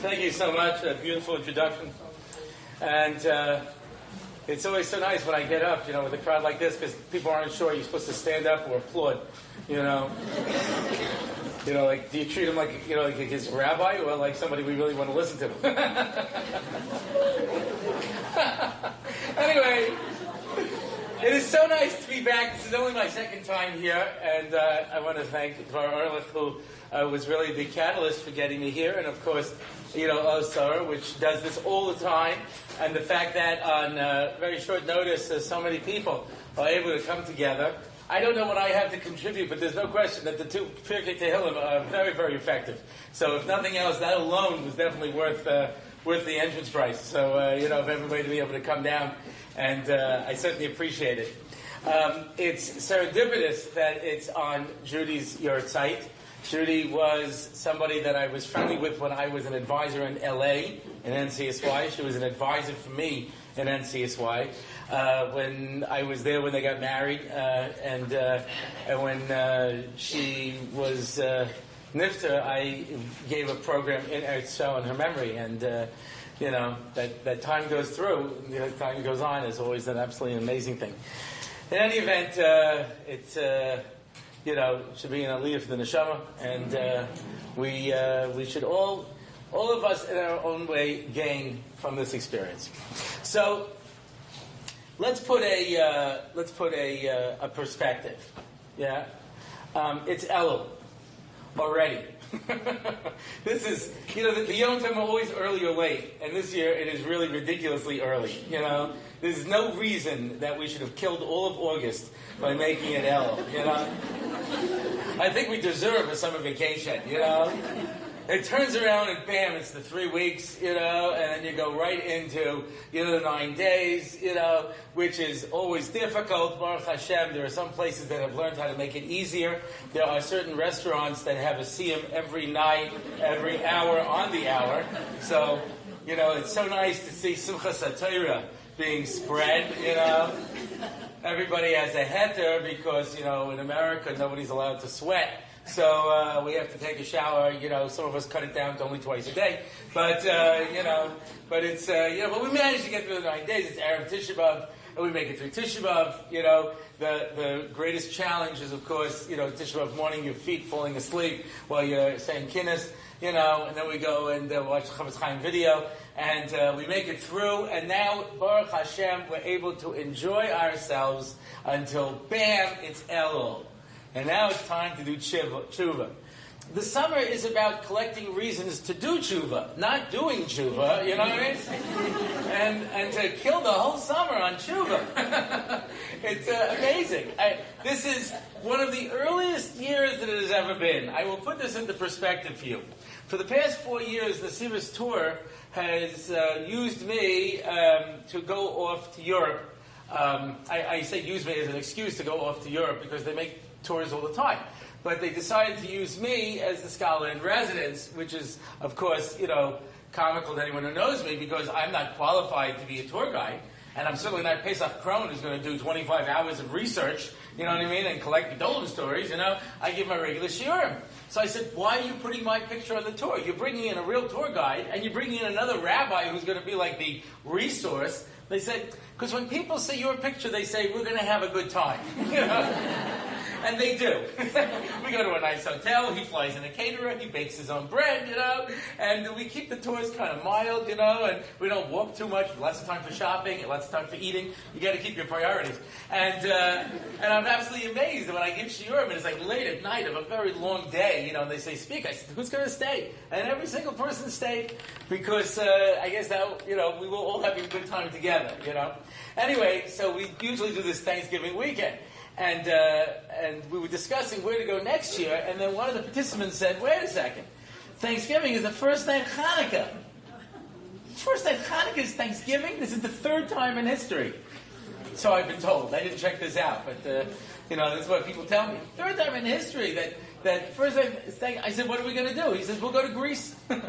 Thank you so much. A beautiful introduction. And uh, it's always so nice when I get up, you know, with a crowd like this, because people aren't sure you're supposed to stand up or applaud, you know. You know, like, do you treat him like, you know, like his rabbi or like somebody we really want to listen to? anyway, it is so nice to be back. This is only my second time here, and uh, I want to thank Dvar Erlich, who uh, was really the catalyst for getting me here, and of course, you know, Osar, which does this all the time, and the fact that on uh, very short notice, uh, so many people are able to come together. I don't know what I have to contribute, but there's no question that the two Pirkei Tehillim are very, very effective. So if nothing else, that alone was definitely worth uh, worth the entrance price. So uh, you know, if everybody to be able to come down, and uh, I certainly appreciate it. Um, it's serendipitous that it's on Judy's yahrzeit. Judy was somebody that I was friendly with when I was an advisor in LA in NCSY. She was an advisor for me in NCSY. Uh, when I was there when they got married, uh, and, uh, and when uh, she was uh, niftar, I gave a program in Eretz in her memory, and uh, you know that, that time goes through, you know, time goes on is always an absolutely amazing thing. In any event, uh, it's uh, you know should be an aliyah for the neshama, and uh, we uh, we should all all of us in our own way gain from this experience. So let's put a uh, let's put a, uh, a perspective. Yeah, um, it's Elul already. this is you know the, the Yom Tov are always early or late, and this year it is really ridiculously early. You know, there's no reason that we should have killed all of August by making it Elul. You know, I think we deserve a summer vacation. You know. It turns around and bam, it's the three weeks, you know, and then you go right into, you know, the nine days, you know, which is always difficult. Baruch Hashem, there are some places that have learned how to make it easier. There are certain restaurants that have a siyum every night, every hour on the hour. So, you know, it's so nice to see Simchas HaTorah being spread, you know. Everybody has a heter because, you know, in America, nobody's allowed to sweat. So uh, we have to take a shower. You know, some of us cut it down to only twice a day. But uh, you know, but it's uh, you know, but we managed to get through the nine days. It's Erev Tisha and we make it through Tisha. You know, the the greatest challenge is, of course, you know, Tisha morning, your feet falling asleep while you're saying kinnis. You know, and then we go and uh, watch the Chofetz Chaim video, and uh, we make it through. And now, Baruch Hashem, we're able to enjoy ourselves until bam, it's Elul. And now it's time to do tshuva. The summer is about collecting reasons to do tshuva, not doing tshuva, you know what I mean? And, and to kill the whole summer on tshuva. it's uh, amazing. I, this is one of the earliest years that it has ever been. I will put this into perspective for you. For the past four years, the Sivas Tour has uh, used me um, to go off to Europe. Um, I, I say use me as an excuse to go off to Europe because they make tours all the time. But they decided to use me as the scholar in residence, which is, of course, you know, comical to anyone who knows me because I'm not qualified to be a tour guide. And I'm certainly not Pesach Krohn who's going to do 25 hours of research, you know what I mean, and collect Gedolim stories, you know. I give my regular shiurim. So I said, why are you putting my picture on the tour? You're bringing in a real tour guide, and you're bringing in another rabbi who's going to be like the resource. They said, because when people see your picture, they say, we're going to have a good time. You know? And they do. we go to a nice hotel, he flies in a caterer, he bakes his own bread, you know, and we keep the tours kind of mild, you know, and we don't walk too much, lots of time for shopping, lots of time for eating. You got to keep your priorities. And uh, and I'm absolutely amazed when I give shiurim, and it's like late at night of a very long day, you know, and they say, speak. I said, who's going to stay? And every single person stayed because uh, I guess that, you know, we will all have a good time together, you know. Anyway, so we usually do this Thanksgiving weekend and uh, and we were discussing where to go next year, and then one of the participants said, "Wait a second, Thanksgiving is the first night of Hanukkah. First night Hanukkah is Thanksgiving. This is the third time in history." So I've been told. I didn't check this out, but uh, you know that's what people tell me. Third time in history that that first time. I said, "What are we going to do?" He says, "We'll go to Greece." Keep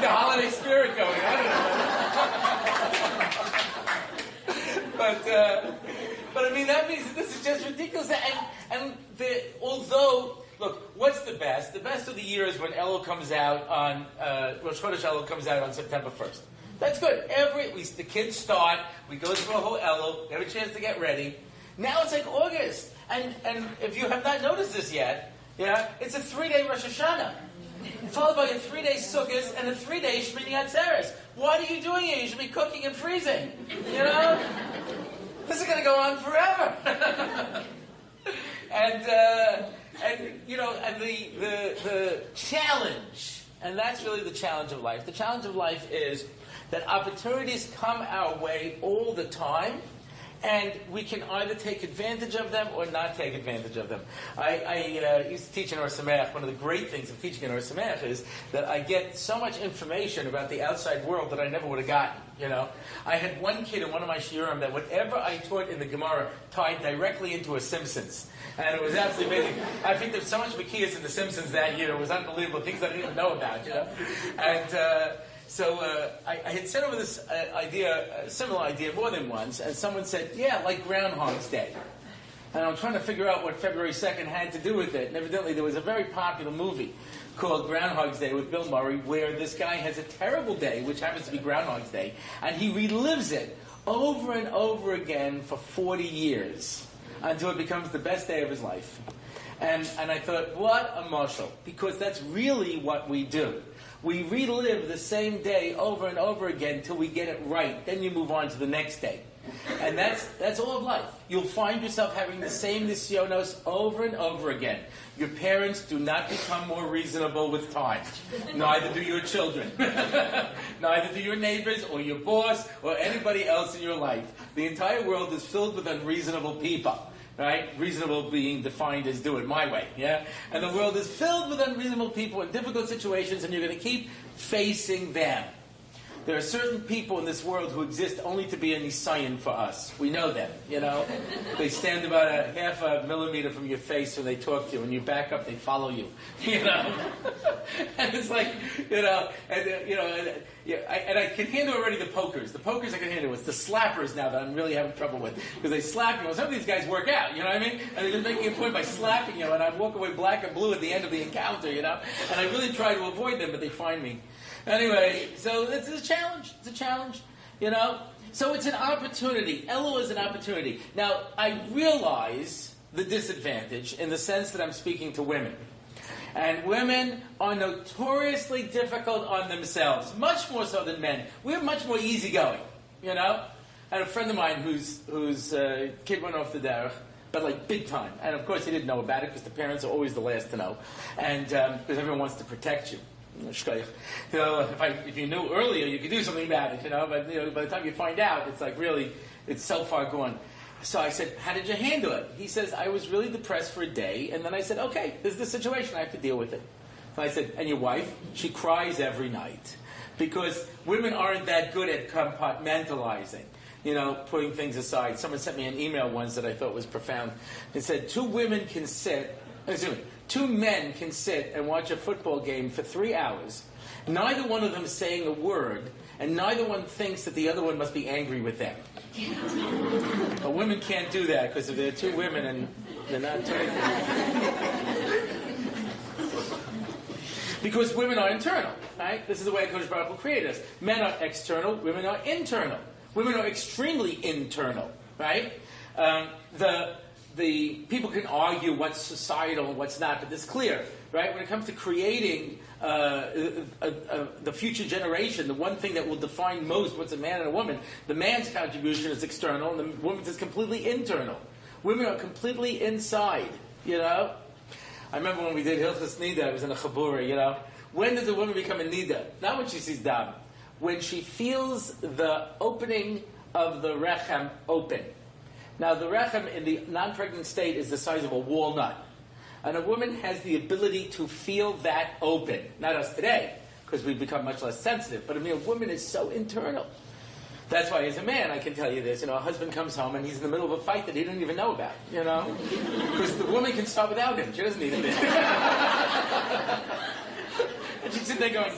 the holiday spirit going. I don't know. But uh, but I mean that means this is just ridiculous. And and the, although look, what's the best? The best of the year is when Elul comes out on, uh, Rosh Chodesh Elul comes out on September 1st. That's good. Every, we, the kids start, we go through a whole Elul, have a chance to get ready. Now it's like August. And, and if you have not noticed this yet, yeah, it's a three-day Rosh Hashanah. Followed by a three-day Sukkot and a three-day Shmini Atzeres. What are you doing here? You should be cooking and freezing. You know? this is going to go on forever. and, uh, and, you know, and the, the, the challenge, and that's really the challenge of life. The challenge of life is that opportunities come our way all the time, and we can either take advantage of them or not take advantage of them. I, I uh, used to teach in Or Sameach. One of the great things of teaching in Or Sameach is that I get so much information about the outside world that I never would have gotten. You know, I had one kid in one of my shiurim that whatever I taught in the Gemara tied directly into a Simpsons. And it was absolutely amazing. I think there's so much Makias in The Simpsons that year. It was unbelievable. Things I didn't even know about, you know? And, uh, so uh, I, I, had sent over this uh, idea, a similar idea, more than once, and someone said, "Yeah, like Groundhog's Day." And I'm trying to figure out what February 2nd had to do with it. And evidently, there was a very popular movie called Groundhog's Day with Bill Murray, where this guy has a terrible day, which happens to be Groundhog's Day, and he relives it over and over again for 40 years until it becomes the best day of his life. And, and I thought, what a mashal, because that's really what we do. We relive the same day over and over again until we get it right. Then you move on to the next day. And that's, that's all of life. You'll find yourself having the same nisyonos over and over again. Your parents do not become more reasonable with time. Neither do your children. Neither do your neighbors or your boss or anybody else in your life. The entire world is filled with unreasonable people right? Reasonable being defined as do it my way, yeah? And the world is filled with unreasonable people in difficult situations, and you're going to keep facing them. There are certain people in this world who exist only to be a nisayan for us. We know them, you know. they stand about a half a millimeter from your face when they talk to you. When you back up, they follow you, you know. and it's like, you know, and uh, you know, and, yeah, I, and I can handle already the pokers. The pokers I can handle. It's the slappers now that I'm really having trouble with because they slap you. Well, some of these guys work out, you know what I mean? And they're just making a point by slapping you, and I walk away black and blue at the end of the encounter, you know. And I really try to avoid them, but they find me. Anyway, so it's a challenge. It's a challenge, you know. So it's an opportunity. Elul is an opportunity. Now, I realize the disadvantage in the sense that I'm speaking to women. And women are notoriously difficult on themselves, much more so than men. We're much more easygoing, you know. I had a friend of mine whose whose uh, kid went off the derech, but like big time. And of course, he didn't know about it because the parents are always the last to know, and because um, everyone wants to protect you. You know, if, I, if you knew earlier, you could do something about it, you know, but you know, by the time you find out, it's like really, it's so far gone. So I said, How did you handle it? He says, I was really depressed for a day, and then I said, Okay, this is the situation, I have to deal with it. So I said, And your wife? She cries every night. Because women aren't that good at compartmentalizing, you know, putting things aside. Someone sent me an email once that I thought was profound. It said, Two women can sit, excuse me, Two men can sit and watch a football game for three hours, neither one of them saying a word, and neither one thinks that the other one must be angry with them. but women can't do that because if they're two women and they're not two. because women are internal, right? This is the way Kodesh Baruch Hu created us. Men are external, women are internal. Women are extremely internal, right? Um, the the people can argue what's societal and what's not, but it's clear, right? When it comes to creating uh, a, a, a, the future generation, the one thing that will define most what's a man and a woman, the man's contribution is external, and the woman's is completely internal. Women are completely inside, you know. I remember when we did Hilchas Nida, I was in a chabura, you know. When does a woman become a Nida? Not when she sees Dam. When she feels the opening of the Rechem open now, the rechem in the non-pregnant state is the size of a walnut. And a woman has the ability to feel that open. Not us today, because we've become much less sensitive. But I mean, a woman is so internal. That's why, as a man, I can tell you this. You know, a husband comes home and he's in the middle of a fight that he didn't even know about. You know, because the woman can start without him. She doesn't need him. and she's sitting there going,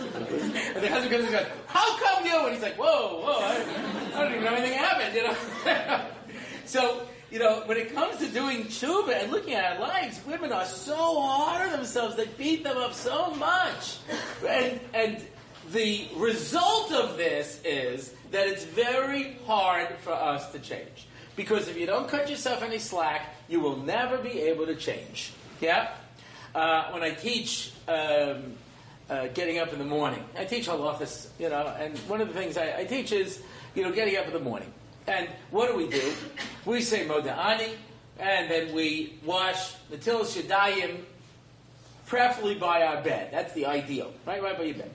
and the husband comes and goes, How come you? And he's like, Whoa, whoa, I, I don't even know anything happened, you know? so you know, when it comes to doing tshuva and looking at our lives, women are so hard on themselves. They beat them up so much. And, and the result of this is that it's very hard for us to change. Because if you don't cut yourself any slack, you will never be able to change. Yeah? Uh, when I teach um, uh, getting up in the morning, I teach halachas, you know, and one of the things I, I teach is, you know, getting up in the morning. And what do we do? We say Moda'ani, and then we wash the Til Shadayim, preferably by our bed. That's the ideal, right? Right by your bed.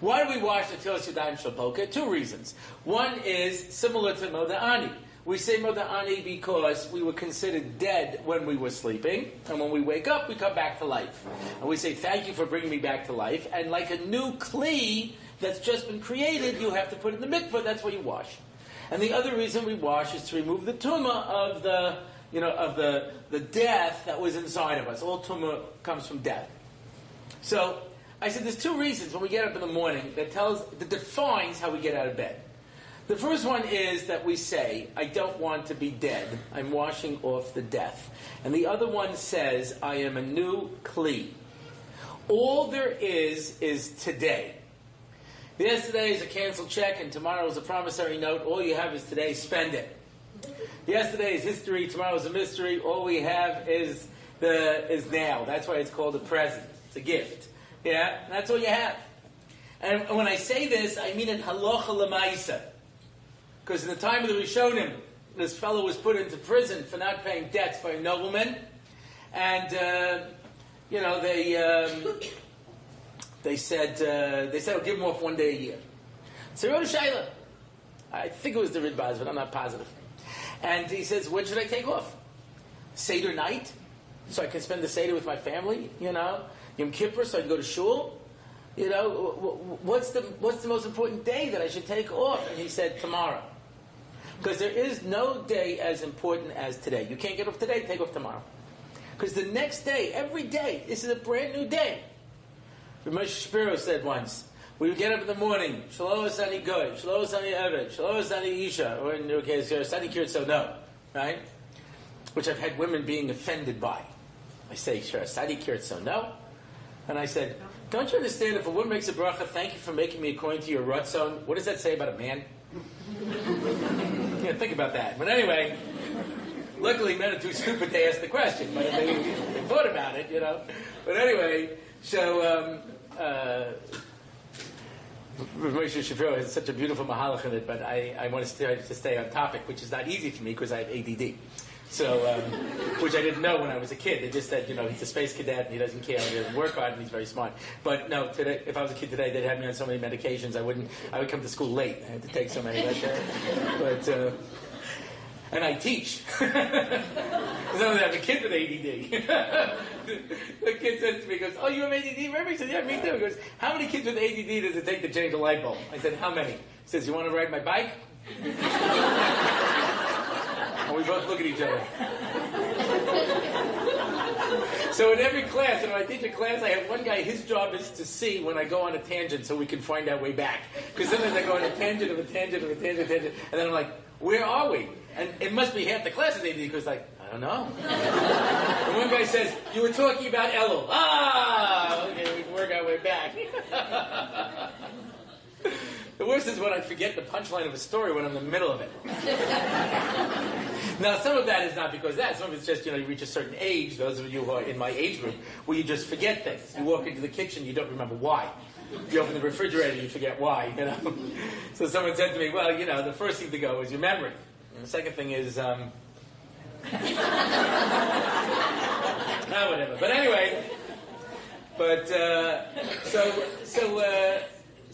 Why do we wash the Til Shadayim Shalpoka? Two reasons. One is similar to Moda'ani. We say Moda'ani because we were considered dead when we were sleeping, and when we wake up, we come back to life. And we say, Thank you for bringing me back to life. And like a new Kli that's just been created, you have to put in the mikvah, that's why you wash. And the other reason we wash is to remove the tuma of the, you know, of the, the death that was inside of us. All tuma comes from death. So I said there's two reasons when we get up in the morning that tells that defines how we get out of bed. The first one is that we say, I don't want to be dead. I'm washing off the death. And the other one says, I am a new Kli. All there is is today. Yesterday is a canceled check, and tomorrow is a promissory note. All you have is today. Spend it. Yesterday is history. Tomorrow is a mystery. All we have is the is now. That's why it's called a present. It's a gift. Yeah, that's all you have. And when I say this, I mean in halacha lemaisa, because in the time of the Rishonim, this fellow was put into prison for not paying debts by a nobleman, and uh, you know they. Um, they said, uh, they said, I'll give him off one day a year. So he wrote a Shaila. I think it was the Ridbaz, but I'm not positive. And he says, when should I take off? Seder night? So I can spend the Seder with my family, you know? Yom Kippur, so I can go to shul? You know, what's the, what's the most important day that I should take off? And he said, tomorrow. Because there is no day as important as today. You can't get off today, take off tomorrow. Because the next day, every day, this is a brand new day. Moshe Shapiro said once, we would get up in the morning, Shelo Asani Goy, Shelo Asani Eved, Shelo Asani Isha, or in your case, Sani Kirtzono, right? Which I've had women being offended by. I say, sure, Sani Kirtzono. And I said, don't you understand if a woman makes a bracha, thank you for making me according to your rutzon, what does that say about a man? Yeah, think about that. But anyway, luckily men are too stupid to ask the question, but they, they thought about it, you know. But anyway, so um, uh, Moshe Shapiro has such a beautiful mahalach in it, but I, I want to stay, to stay on topic, which is not easy for me because I have ADD. So, um, which I didn't know when I was a kid. They just said, you know, he's a space cadet and he doesn't care. He doesn't work hard and he's very smart. But no, today, if I was a kid today, they'd have me on so many medications. I wouldn't. I would come to school late. I had to take so many. But, but uh, and I teach. Because I have a kid with ADD. the kid says to me, goes, oh, you have ADD? Remember? He said, yeah, me too. He goes, how many kids with ADD does it take to change a light bulb? I said, how many? He says, you want to ride my bike? we both look at each other. So in every class, and when I teach a class, I have one guy, his job is to see when I go on a tangent so we can find our way back. Because sometimes I go on a tangent of a tangent of a tangent, tangent, and then I'm like, where are we? And it must be half the class is ADD because, like, I don't know. and one guy says, You were talking about Elul. Ah! Okay, we can work our way back. the worst is when I forget the punchline of a story when I'm in the middle of it. now, some of that is not because of that. Some of it's just, you know, you reach a certain age, those of you who are in my age group, where you just forget things. You walk into the kitchen, you don't remember why. You open the refrigerator, you forget why, you know. so someone said to me, well, you know, the first thing to go is your memory. And the second thing is, um, ah, whatever. But anyway, but uh, so so uh,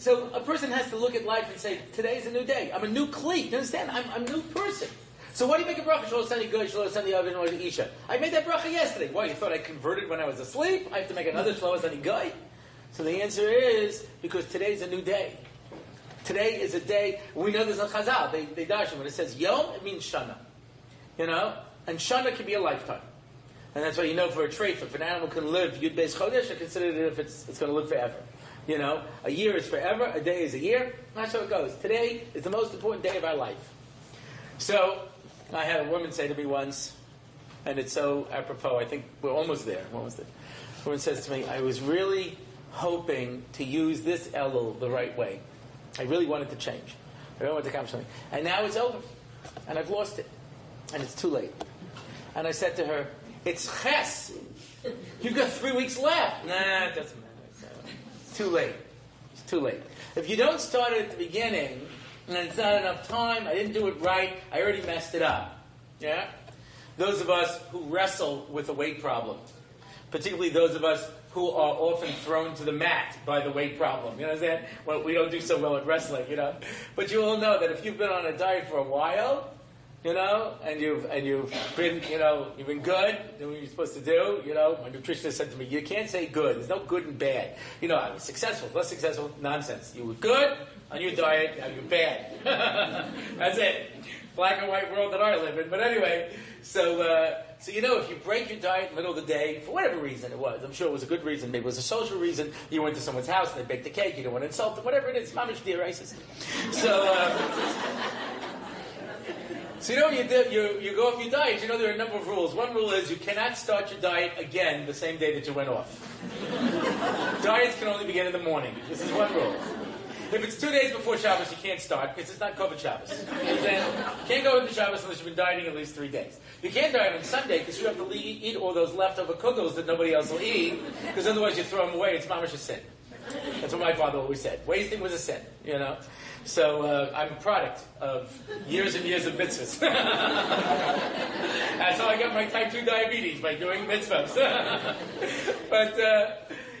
so a person has to look at life and say, today's a new day. I'm a new Kli. You understand? I'm, I'm a new person. So why do you make a bracha? Shelo asani goy, shelo asani eved, or isha. I made that bracha yesterday. Why? You thought I converted when I was asleep? I have to make another shelo asani goy? So the answer is because today's a new day. Today is a day, we know there's a chazal, they, they dash when it says yom, it means shana. You know? And shana can be a lifetime. And that's why you know for a trait, if an animal can live yud beis chodesh, I consider it if it's, it's going to live forever. You know, a year is forever, a day is a year. That's how it goes. Today is the most important day of our life. So, I had a woman say to me once, and it's so apropos, I think we're almost there. Almost there. A woman says to me, I was really hoping to use this Elul the right way. I really wanted to change. I really wanted to accomplish something. And now it's over. And I've lost it. And it's too late. And I said to her, It's Ches. You've got three weeks left. Nah, it doesn't. It's too late. It's too late. If you don't start it at the beginning, and it's not enough time, I didn't do it right, I already messed it up. Yeah? Those of us who wrestle with a weight problem, particularly those of us who are often thrown to the mat by the weight problem. You know what I'm saying? Well, we don't do so well at wrestling, you know. But you all know that if you've been on a diet for a while, you know, and you've and you've been, you know, you've been good, doing what you're supposed to do. You know, my nutritionist said to me, "You can't say good. There's no good and bad. You know, I was successful, less successful, nonsense. You were good on your diet, now you're bad. That's it. Black and white world that I live in. But anyway, so uh, so you know, if you break your diet in the middle of the day for whatever reason it was, I'm sure it was a good reason. Maybe it was a social reason. You went to someone's house and they baked a cake. You don't want to insult them. Whatever it is, mamish dear racist. So. Uh, so you know you, do, you, you go off your diet, you know there are a number of rules. One rule is you cannot start your diet again the same day that you went off. Diets can only begin in the morning. This is one rule. If it's two days before Shabbos, you can't start because it's not covered Shabbos. You can't go into Shabbos unless you've been dieting at least three days. You can't diet on Sunday because you have to eat all those leftover kugels that nobody else will eat because otherwise you throw them away. It's mamish a sin. That's what my father always said. Wasting was a sin, you know. So uh, I'm a product of years and years of mitzvahs. That's how I got my type 2 diabetes, by doing mitzvahs. but, uh,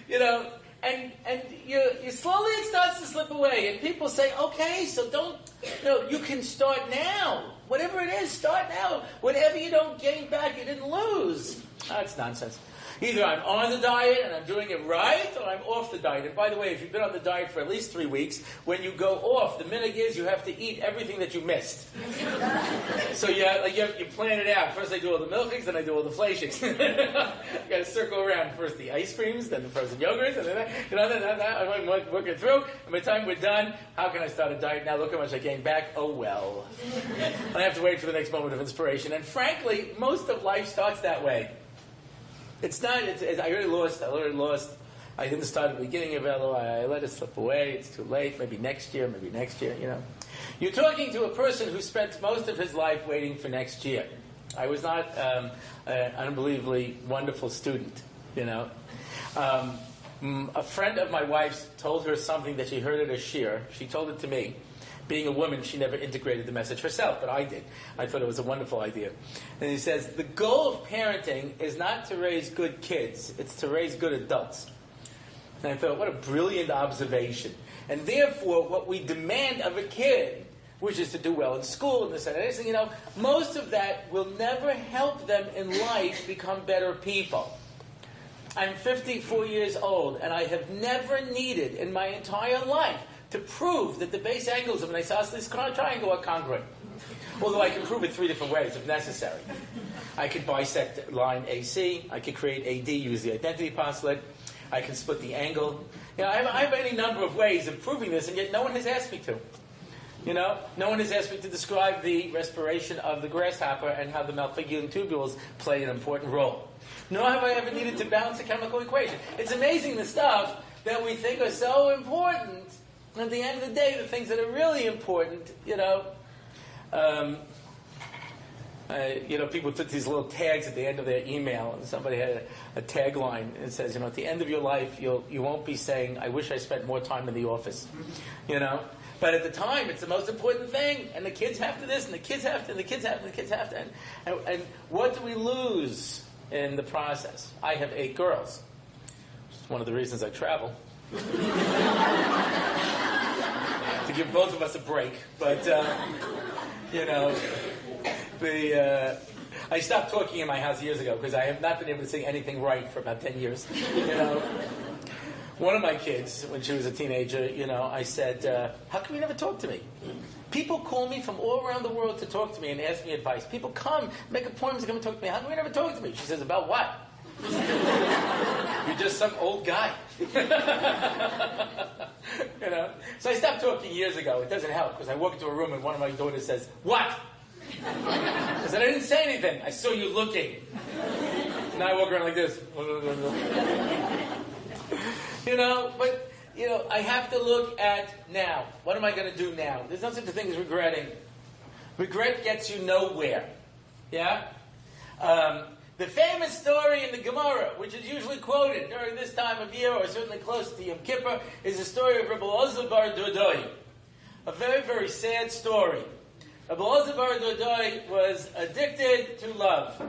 you know, and, and you, you slowly it starts to slip away. And people say, okay, so don't, you know, you can start now. Whatever it is, start now. Whatever you don't gain back, you didn't lose. That's nonsense. Either I'm on the diet and I'm doing it right, or I'm off the diet. And by the way, if you've been on the diet for at least three weeks, when you go off, the minute is you have to eat everything that you missed. so you, like you, you, plan it out. First I do all the milkings, then I do all the flakes. you got to circle around first the ice creams, then the frozen yogurts, and then you know, then, then I'm working through. And by the time we're done, how can I start a diet now? Look how much I gained back. Oh well. I have to wait for the next moment of inspiration. And frankly, most of life starts that way. It's not, it's, it's, I already lost, I already lost. I didn't start at the beginning of Elul. I, I let it slip away. It's too late. Maybe next year, maybe next year, you know. You're talking to a person who spent most of his life waiting for next year. I was not um, an unbelievably wonderful student, you know. Um, a friend of my wife's told her something that she heard at a shiur. She told it to me being a woman, she never integrated the message herself, but I did. I thought it was a wonderful idea. And he says, the goal of parenting is not to raise good kids, it's to raise good adults. And I thought, what a brilliant observation. And therefore, what we demand of a kid, which is to do well in school and this and that, you know, most of that will never help them in life become better people. I'm 54 years old, and I have never needed in my entire life to prove that the base angles of an isosceles triangle are congruent. Although I can prove it three different ways if necessary. I could bisect line AC, I could create AD, use the identity postulate, I can split the angle. You know, I have, I have any number of ways of proving this, and yet no one has asked me to. You know, no one has asked me to describe the respiration of the grasshopper and how the Malpighian tubules play an important role. Nor have I ever needed to balance a chemical equation. It's amazing the stuff that we think are so important at the end of the day, the things that are really important, you know, um, uh, you know, people put these little tags at the end of their email, and somebody had a, a tagline that says, you know, at the end of your life, you'll you won't be saying, "I wish I spent more time in the office," you know. But at the time, it's the most important thing, and the kids have to this, and the kids have to, and the kids have to, and the kids have to, and, and, and what do we lose in the process? I have eight girls. It's one of the reasons I travel. To give both of us a break. But, uh, you know, the, uh, I stopped talking in my house years ago because I have not been able to say anything right for about 10 years. You know, one of my kids, when she was a teenager, you know, I said, uh, How come you never talk to me? People call me from all around the world to talk to me and ask me advice. People come, make appointments come and talk to me. How come you never talk to me? She says, About what? You're just some old guy. you know? So I stopped talking years ago. It doesn't help because I walk into a room and one of my daughters says, What? I said, I didn't say anything. I saw you looking. Now I walk around like this. you know, but, you know, I have to look at now. What am I going to do now? There's no such a thing as regretting. Regret gets you nowhere. Yeah? Um, the famous story in the Gemara, which is usually quoted during this time of year, or certainly close to Yom Kippur, is the story of Rabbi Elazar bar Durdaya. A very, very sad story. Rabbi Elazar bar Durdaya was addicted to love.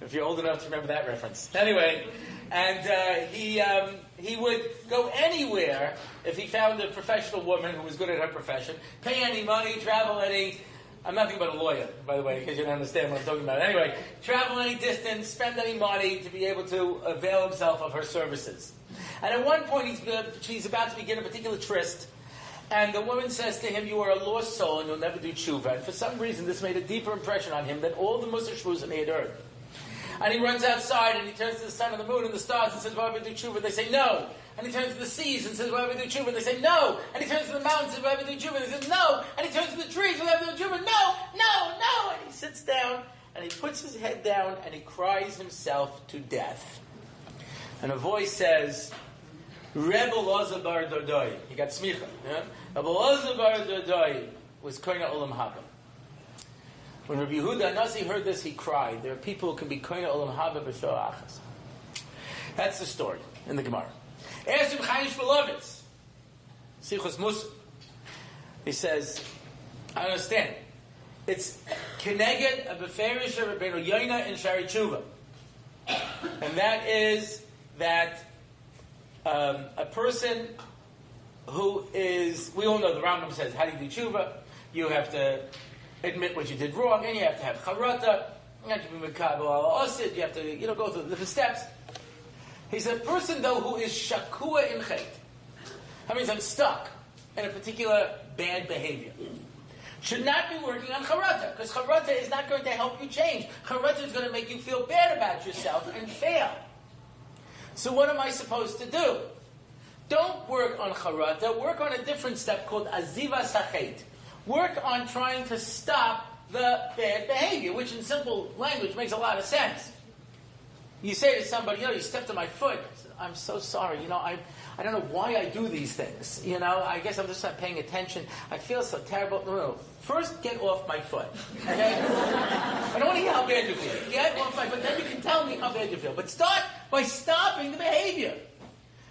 If you're old enough to remember that reference. Anyway, and uh, he, um, he would go anywhere if he found a professional woman who was good at her profession, pay any money, travel any I'm nothing but a lawyer, by the way, because you don't understand what I'm talking about. Anyway, travel any distance, spend any money to be able to avail himself of her services. And at one point, he's, she's about to begin a particular tryst, and the woman says to him, "You are a lost soul, and you'll never do tshuva." And for some reason, this made a deeper impression on him than all the Mussar shmuzim he had heard. And he runs outside and he turns to the sun and the moon and the stars and says, Why would do tshuva? They say, No. And he turns to the seas and says, Why would do tshuva? They say, No. And he turns to the mountains and says, Why would do tshuva? They say, No. And he turns to the trees, Why would do tshuva? No, no, no. And he sits down and he puts his head down and he cries himself to death. And a voice says, Rebbe Loza Bar Durdaya. He got smicha. Yeah? Rebbe Durdaya was Koina Olam Haba. When Rabbi Yehuda Nasi heard this, he cried. There are people who can be koina olam haba b'shor achas. That's the story in the Gemara. Ask him Chaim Shmulovitz. Sichos Mussar. He says, I understand. It's Keneged a Beferish Rabbeinu Yoina in Shari Tshuva. And that is that um, a person who is, we all know the Rambam says, how do you do tshuva? You have to admit what you did wrong, and you have to have charata, you have to be mekabel osid, you have to, you know, go through the different steps. He's a person, though, who is shakua in chait. That means I'm stuck in a particular bad behavior. Should not be working on charata, because charata is not going to help you change. Charata is going to make you feel bad about yourself and fail. So what am I supposed to do? Don't work on charata, work on a different step called azivas hachet work on trying to stop the bad behavior, which in simple language makes a lot of sense. You say to somebody, you know, you stepped on my foot. I'm so sorry. You know, I, I don't know why I do these things. You know, I guess I'm just not paying attention. I feel so terrible. No, no. First, get off my foot. Okay? I don't want to hear how bad you feel. Get off my foot. Then you can tell me how bad you feel. But start by stopping the behavior.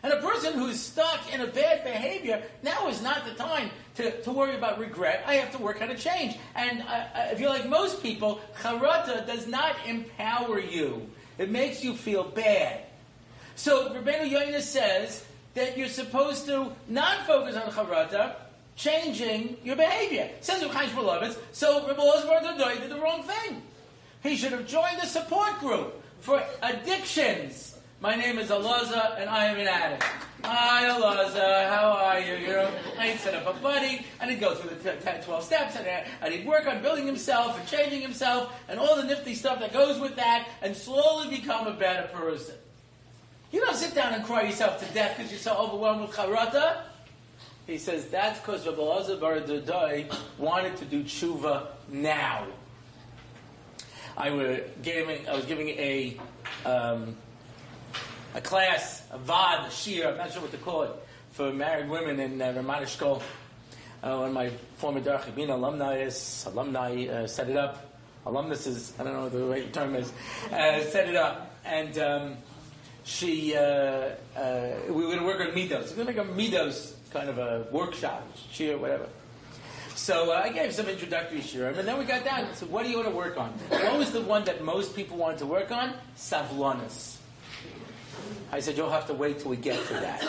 And a person who's stuck in a bad behavior, now is not the time to, to worry about regret. I have to work on a change. And uh, if you're like most people, charata does not empower you. It makes you feel bad. So Rabbeinu Yoina says that you're supposed to not focus on charata, changing your behavior. Says Chaim Shmulovitz, so Rabbi did the wrong thing. He should have joined a support group for addictions my name is Alaza, and I am an addict. Hi, Alaza, how are you? You know, I'd set up a buddy, and he'd go through the 10, 12 steps, and, uh, and he'd work on building himself and changing himself, and all the nifty stuff that goes with that, and slowly become a better person. You don't sit down and cry yourself to death because you're so overwhelmed with charata. He says that's because Rabbi Elazar Bar wanted to do tshuva now. I, were giving, I was giving a um, a class, a vaad, a shiur, I'm not sure what to call it, for married women in uh, Ramat. Uh, one of my former Dar alumni is, alumni uh, set it up. Alumnus is, I don't know what the right term is, uh, set it up. And um, she, uh, uh, we were going to work on Midos. We're going to make a Midos kind of a workshop, shiur, whatever. So uh, I gave some introductory shiurim, and then we got down. So, what do you want to work on? What was the one that most people wanted to work on? Savlonis. I said, you'll have to wait till we get to that.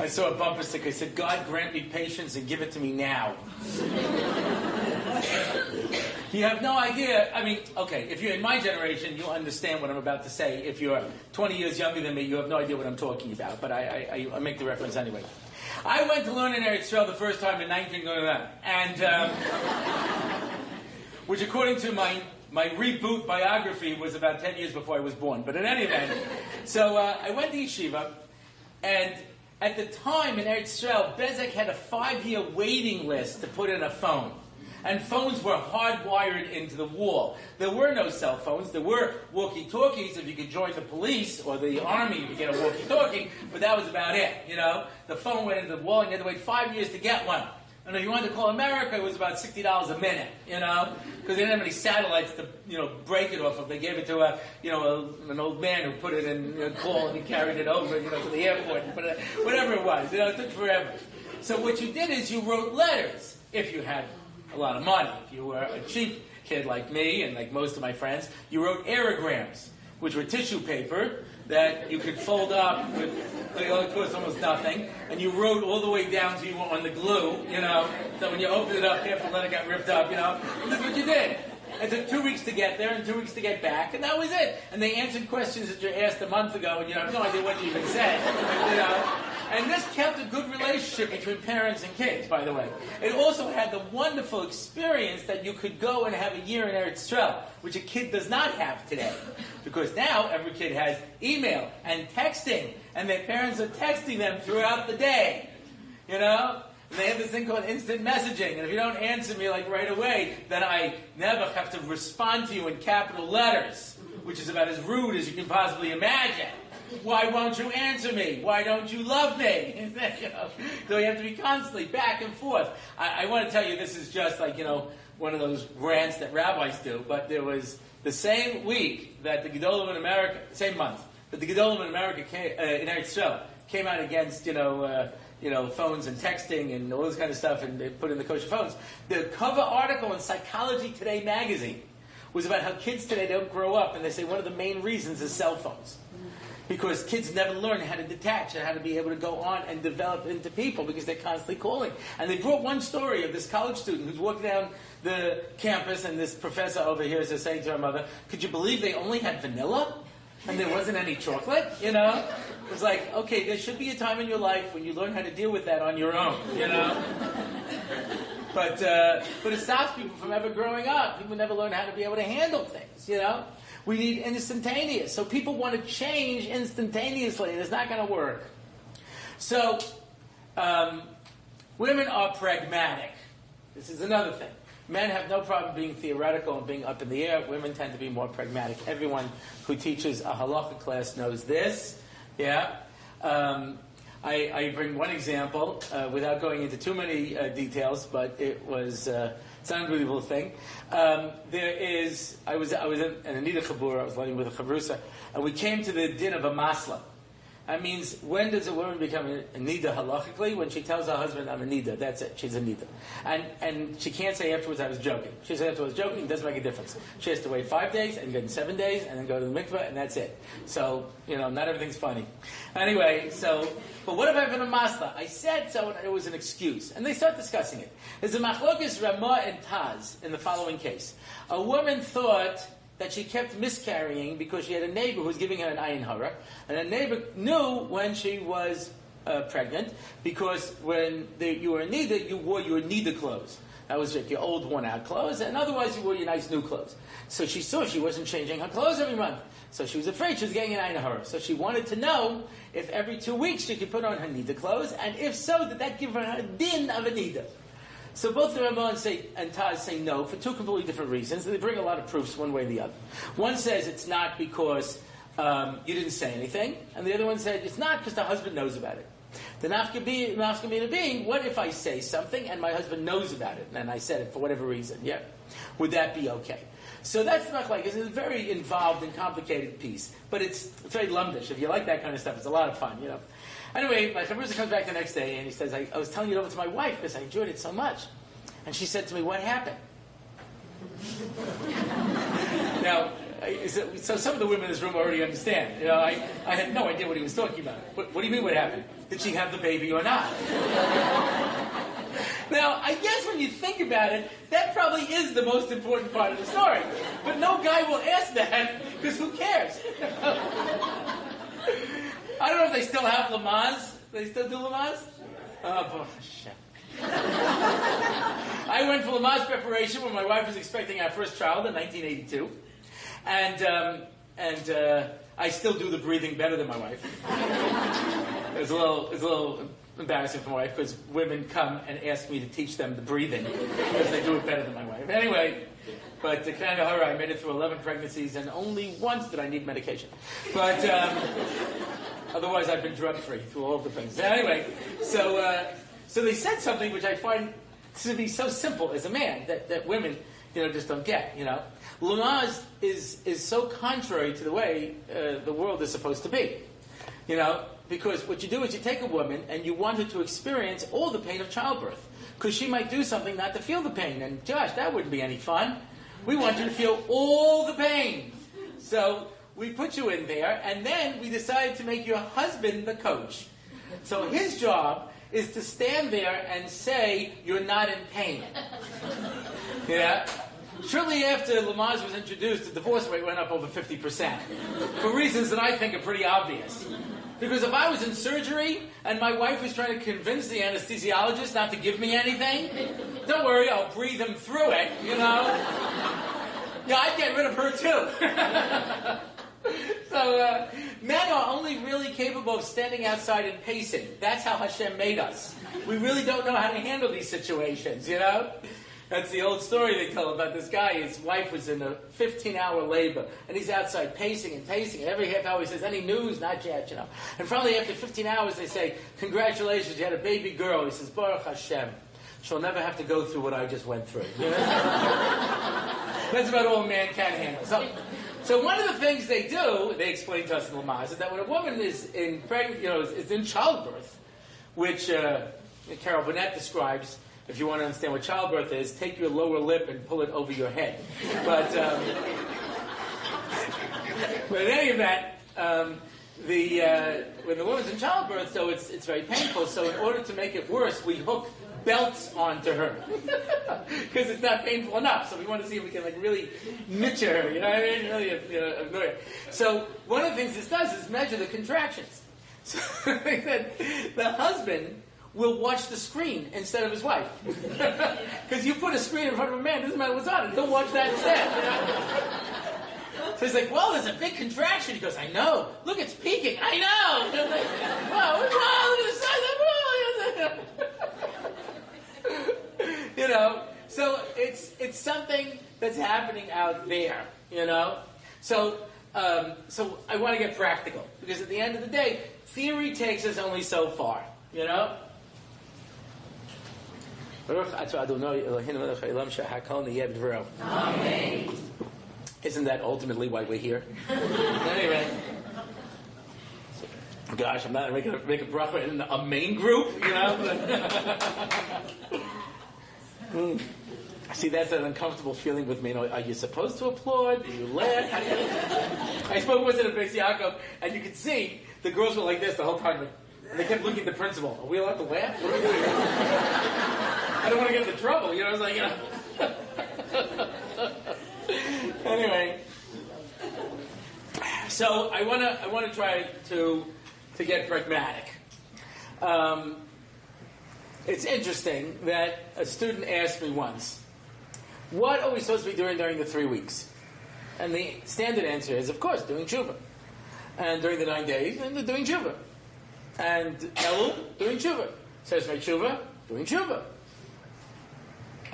I saw a bumper sticker. I said, God grant me patience and give it to me now. you have no idea. I mean, okay, if you're in my generation, you'll understand what I'm about to say. If you're 20 years younger than me, you have no idea what I'm talking about. But I, I, I make the reference anyway. I went to learn in Eretz Yisrael the first time in 1999, and um, which, according to my my reboot biography was about 10 years before I was born. But in any event, so uh, I went to yeshiva, and At the time in Eretz Israel, Bezek had a five-year waiting list to put in a phone. And phones were hardwired into the wall. There were no cell phones. There were walkie-talkies if you could join the police or the army, you could get a walkie-talkie, but that was about it, you know? The phone went into the wall and you had to wait five years to get one. And if you wanted to call America, it was about sixty dollars a minute, you know, because they didn't have any satellites to, you know, break it off of. They gave it to a, you know, a, an old man who put it in a call and he carried it over, you know, to the airport, and whatever it was. You know, it took forever. So what you did is you wrote letters if you had a lot of money. If you were a cheap kid like me and like most of my friends, you wrote aerograms, which were tissue paper that you could fold up with, it only cost almost nothing, and you wrote all the way down to you on the glue, you know, so when you opened it up, half the letter got ripped up, you know, that's what you did. It took two weeks to get there and two weeks to get back, and that was it. And they answered questions that you asked a month ago, and you have no idea what you even said, you know. And this kept a good relationship between parents and kids, by the way. It also had the wonderful experience that you could go and have a year in Eretz Yisrael, which a kid does not have today. Because now every kid has email and texting, and their parents are texting them throughout the day. You know? And they have this thing called instant messaging, and if you don't answer me like right away, then I never have to respond to you in capital letters, which is about as rude as you can possibly imagine. Why won't you answer me? Why don't you love me? so you have to be constantly back and forth. I, I, want to tell you this is just like, you know, one of those rants that rabbis do, but there was the same week that the Gedolim in America, same month, that the Gedolim in America came, uh, in Eretz came out against, you know, uh, you know, phones and texting and all this kind of stuff and they put in the kosher phones. The cover article in Psychology Today magazine was about how kids today don't grow up and they say one of the main reasons is cell phones because kids never learn how to detach and how to be able to go on and develop into people because they're constantly calling. And they brought one story of this college student who's walking down the campus, and this professor over here is saying to her mother, "Could you believe they only had vanilla?" And there wasn't any chocolate, you know? It was like, okay, there should be a time in your life when you learn how to deal with that on your own, you know? But, uh, but it stops people from ever growing up. People never learn how to be able to handle things, you know? We need instantaneous. So people want to change instantaneously, and it's not going to work. So um, women are pragmatic. This is another thing. Men have no problem being theoretical and being up in the air. Women tend to be more pragmatic. Everyone who teaches a halacha class knows this. Yeah. Um, I, I, bring one example uh, without going into too many uh, details, but it was uh, it's an unbelievable thing. Um, there is, I was, I was in, in a Nida Chabura, I was learning with a Chavrusa, and we came to the din of a masla. That means when does a woman become a, nida halachically? When she tells her husband, "I'm a nida." That's it. She's a nida, and and she can't say afterwards, "I was joking." She says afterwards, "Joking." Doesn't make a difference. She has to wait five days and then seven days and then go to the mikveh, and that's it. So you know, not everything's funny. Anyway, so but what if I've a masla? I said so, and it was an excuse, and they start discussing it. There's a machlokes Ramah and Taz in the following case. A woman thought that she kept miscarrying because she had a neighbor who was giving her an ayin hara, and a neighbor knew when she was uh, pregnant because when the, you were in nida, you wore your nida clothes. That was like your old worn-out clothes, and otherwise you wore your nice new clothes. So she saw she wasn't changing her clothes every month. So she was afraid she was getting an ayin hara. So she wanted to know if every two weeks she could put on her nida clothes, and if so, did that give her a din of a nida? So both the Ramon say, and Taz say no for two completely different reasons. They bring a lot of proofs one way or the other. One says it's not because um, you didn't say anything, and the other one said it's not because the husband knows about it. The nafkamina being, what if I say something and my husband knows about it, and I said it for whatever reason? Yeah, would that be okay? So that's not like it's a very involved and complicated piece, but it's, it's very lumdish. If you like that kind of stuff, it's a lot of fun, you know. Anyway, my chavrusa comes back the next day and he says, I, I was telling it over to my wife because I enjoyed it so much. And she said to me, What happened? now, so, so, some of the women in this room already understand. You know, I, I had no idea what he was talking about. What, what do you mean what happened? Did she have the baby or not? now, I guess when you think about it, that probably is the most important part of the story. But no guy will ask that because who cares? I don't know if they still have Lamaze. They still do Lamaze? Oh, shit. I went for Lamaze preparation when my wife was expecting our first child in 1982. And, um, and uh, I still do the breathing better than my wife. it was a little, it was a little embarrassing for my wife because women come and ask me to teach them the breathing because they do it better than my wife. Anyway, but kind of her, I made it through 11 pregnancies and only once did I need medication. But um, otherwise, I've been drug free through all the pregnancies. Anyway, so uh, so they said something which I find to be so simple as a man that, that women you know just don't get. You know, Lamaze is is so contrary to the way uh, the world is supposed to be. You know, because what you do is you take a woman and you want her to experience all the pain of childbirth. Because she might do something not to feel the pain. And gosh, that wouldn't be any fun. We want you to feel all the pain. So we put you in there, and then we decided to make your husband the coach. So his job is to stand there and say, You're not in pain. Yeah? Shortly after Lamaze was introduced, the divorce rate went up over 50%. For reasons that I think are pretty obvious. Because if I was in surgery and my wife was trying to convince the anesthesiologist not to give me anything, don't worry, I'll breathe him through it, you know? Yeah, I'd get rid of her too. so, uh, men are only really capable of standing outside and pacing. That's how Hashem made us. We really don't know how to handle these situations, you know? That's the old story they tell about this guy. His wife was in a 15 hour labor, and he's outside pacing and pacing. And every half hour he says, Any news? Not yet, you know. And finally, after 15 hours, they say, Congratulations, you had a baby girl. He says, Baruch Hashem. She'll never have to go through what I just went through. That's about all man can handle. So, so one of the things they do, they explain to us in Lamaze, is that when a woman is in pregnant, you know, is, is in childbirth, which uh, Carol Burnett describes, if you want to understand what childbirth is, take your lower lip and pull it over your head. But, um, but in any event, um, the, uh, when the woman's in childbirth, so it's, it's very painful. So in order to make it worse, we hook belts onto her because it's not painful enough. So we want to see if we can like really mitch her, you know what I mean? Really you know, annoy her. So one of the things this does is measure the contractions. So the husband will watch the screen instead of his wife. Because you put a screen in front of a man, doesn't matter what's on it, he'll watch that instead. So he's like, well, there's a big contraction. He goes, I know. Look, it's peaking. I know. And like, look at the size of You know, so it's it's something that's happening out there. You know, so um, so I want to get practical because at the end of the day, theory takes us only so far. You know, Amen. Isn't that ultimately why we're here? anyway. Gosh, I'm not making a, make a bracha in a main group, you know? mm. See, that's an uncomfortable feeling with me. You know, are you supposed to applaud? Do you laugh? I spoke once in a Beis Yaakov, and you could see the girls were like this the whole time. And they kept looking at the principal. Are we allowed to laugh? What are we doing? I don't want to get into trouble. You know, I was like, you know. anyway, so I want to I want to try to to get pragmatic. Um, it's interesting that a student asked me once, "What are we supposed to be doing during the three weeks?" And the standard answer is, of course, doing tshuva. And during the nine days, and doing tshuva. And Elul, doing tshuva. Says my tshuva, doing tshuva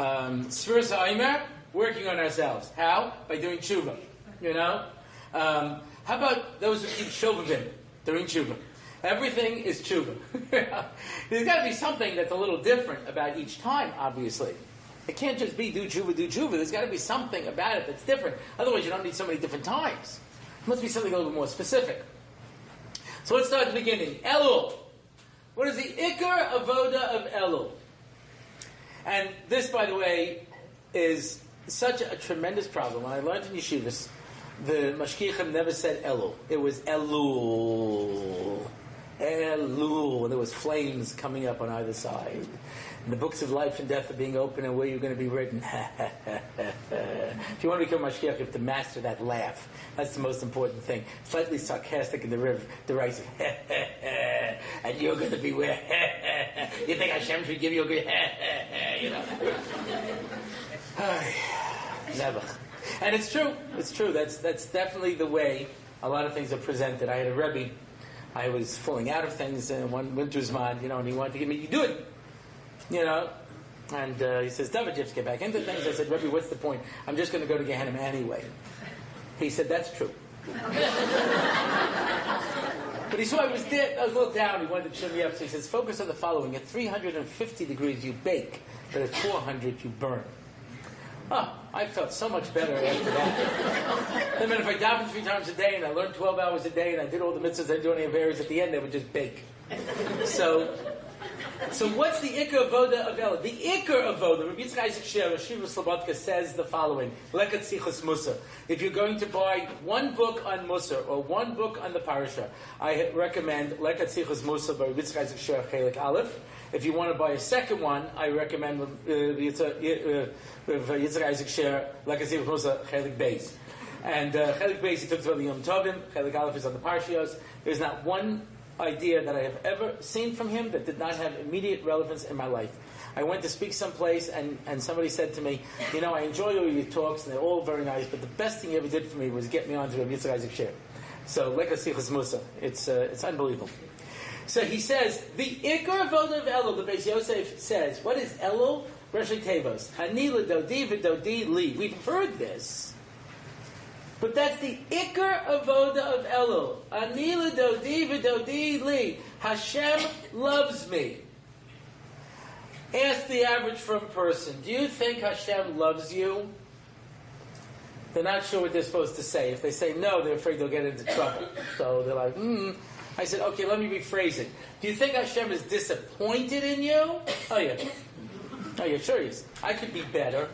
um, Sfiras working on ourselves. How? By doing tshuva. You know? Um, how about those who keep shovavim, doing tshuva? Everything is tshuva. There's got to be something that's a little different about each time, obviously. It can't just be do tshuva, do tshuva. There's got to be something about it that's different. Otherwise, you don't need so many different times. It must be something a little bit more specific. So let's start at the beginning. Elul. What is the ikar avoda of Elul? And this, by the way, is such a, tremendous problem. When I learned in yeshivas, the mashgichim never said Elul. It was Elul. Elul. And there was flames coming up on either side. And the books of life and death are being opened and where you're going to be written. if you want to become mashgiach, you have to master that laugh. That's the most important thing. Slightly sarcastic and the derisive. and you're going to be where? you think Hashem should give you a good you know? Never. And it's true. It's true. That's that's definitely the way a lot of things are presented. I had a rebbe I was falling out of things in one winter's mind, you know, and he wanted to give me, you do it, you know. And uh, he says, David, you have to get back into things. I said, Rebbe, what's the point? I'm just going to go to Gehenna anyway. He said, that's true. but he saw I was dead. I was a little down. He wanted to cheer me up. So he says, focus on the following. At 350 degrees, you bake, but at 400, you burn. Oh, I felt so much better after that. I mean, if I davened three times a day and I learned 12 hours a day and I did all the mitzvahs I do any Averis, at the end they would just bake. So, so what's the Ikar Avoda of? The Ikar Avoda, Rabbi Yitzchak Isaac Sher, Shiva Slobodka says the following, Leket Sichos Mussar. If you're going to buy one book on Mussar or one book on the Parasha, I recommend Leket Sichos Mussar by Rabbi Yitzchak Isaac Sher, Chelek Aleph. If you want to buy a second one, I recommend uh, Yitzchak uh, Isaac Sher, like I say, Mussar, Chelek Beis. And uh, Chelek Beis, he took about the Yom Tovim, Chelek Aleph is on the Parshios. There's not one idea that I have ever seen from him that did not have immediate relevance in my life. I went to speak someplace and, and somebody said to me, you know, I enjoy all your talks and they're all very nice, but the best thing you ever did for me was get me onto Rabbi Yitzchak Isaac Sher. So, Leket Sichos Mussar. It's, uh, it's unbelievable. So he says, the Ikar Avodah of Elul, the Beis Yosef says, what is Elul? Roshei Teivos. Ani L'Dodi V'Dodi Li. We've heard this. But that's the Ikar Avoda of Elul. Ani L'Dodi V'Dodi Li. Hashem loves me. Ask the average frum person, do you think Hashem loves you? They're not sure what they're supposed to say. If they say no, they're afraid they'll get into trouble. So they're like, hmm. I said, okay, let me rephrase it. Do you think Hashem is disappointed in you? Oh, yeah. Oh, yeah, sure he is. I could be better.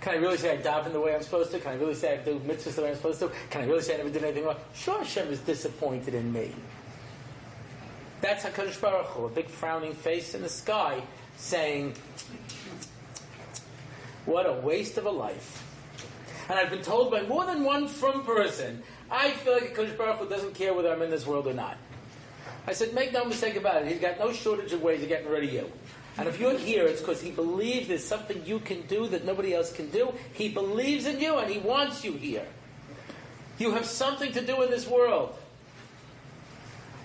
Can I really say I daven the way I'm supposed to? Can I really say I do mitzvahs the way I'm supposed to? Can I really say I never did anything wrong? Sure, Hashem is disappointed in me. That's HaKadosh Baruch Hu, a big frowning face in the sky, saying, what a waste of a life. And I've been told by more than one frum person I feel like Kodesh Baruch Hu doesn't care whether I'm in this world or not. I said, make no mistake about it. He's got no shortage of ways of getting rid of you. And if you're here, it's because he believes there's something you can do that nobody else can do. He believes in you and he wants you here. You have something to do in this world.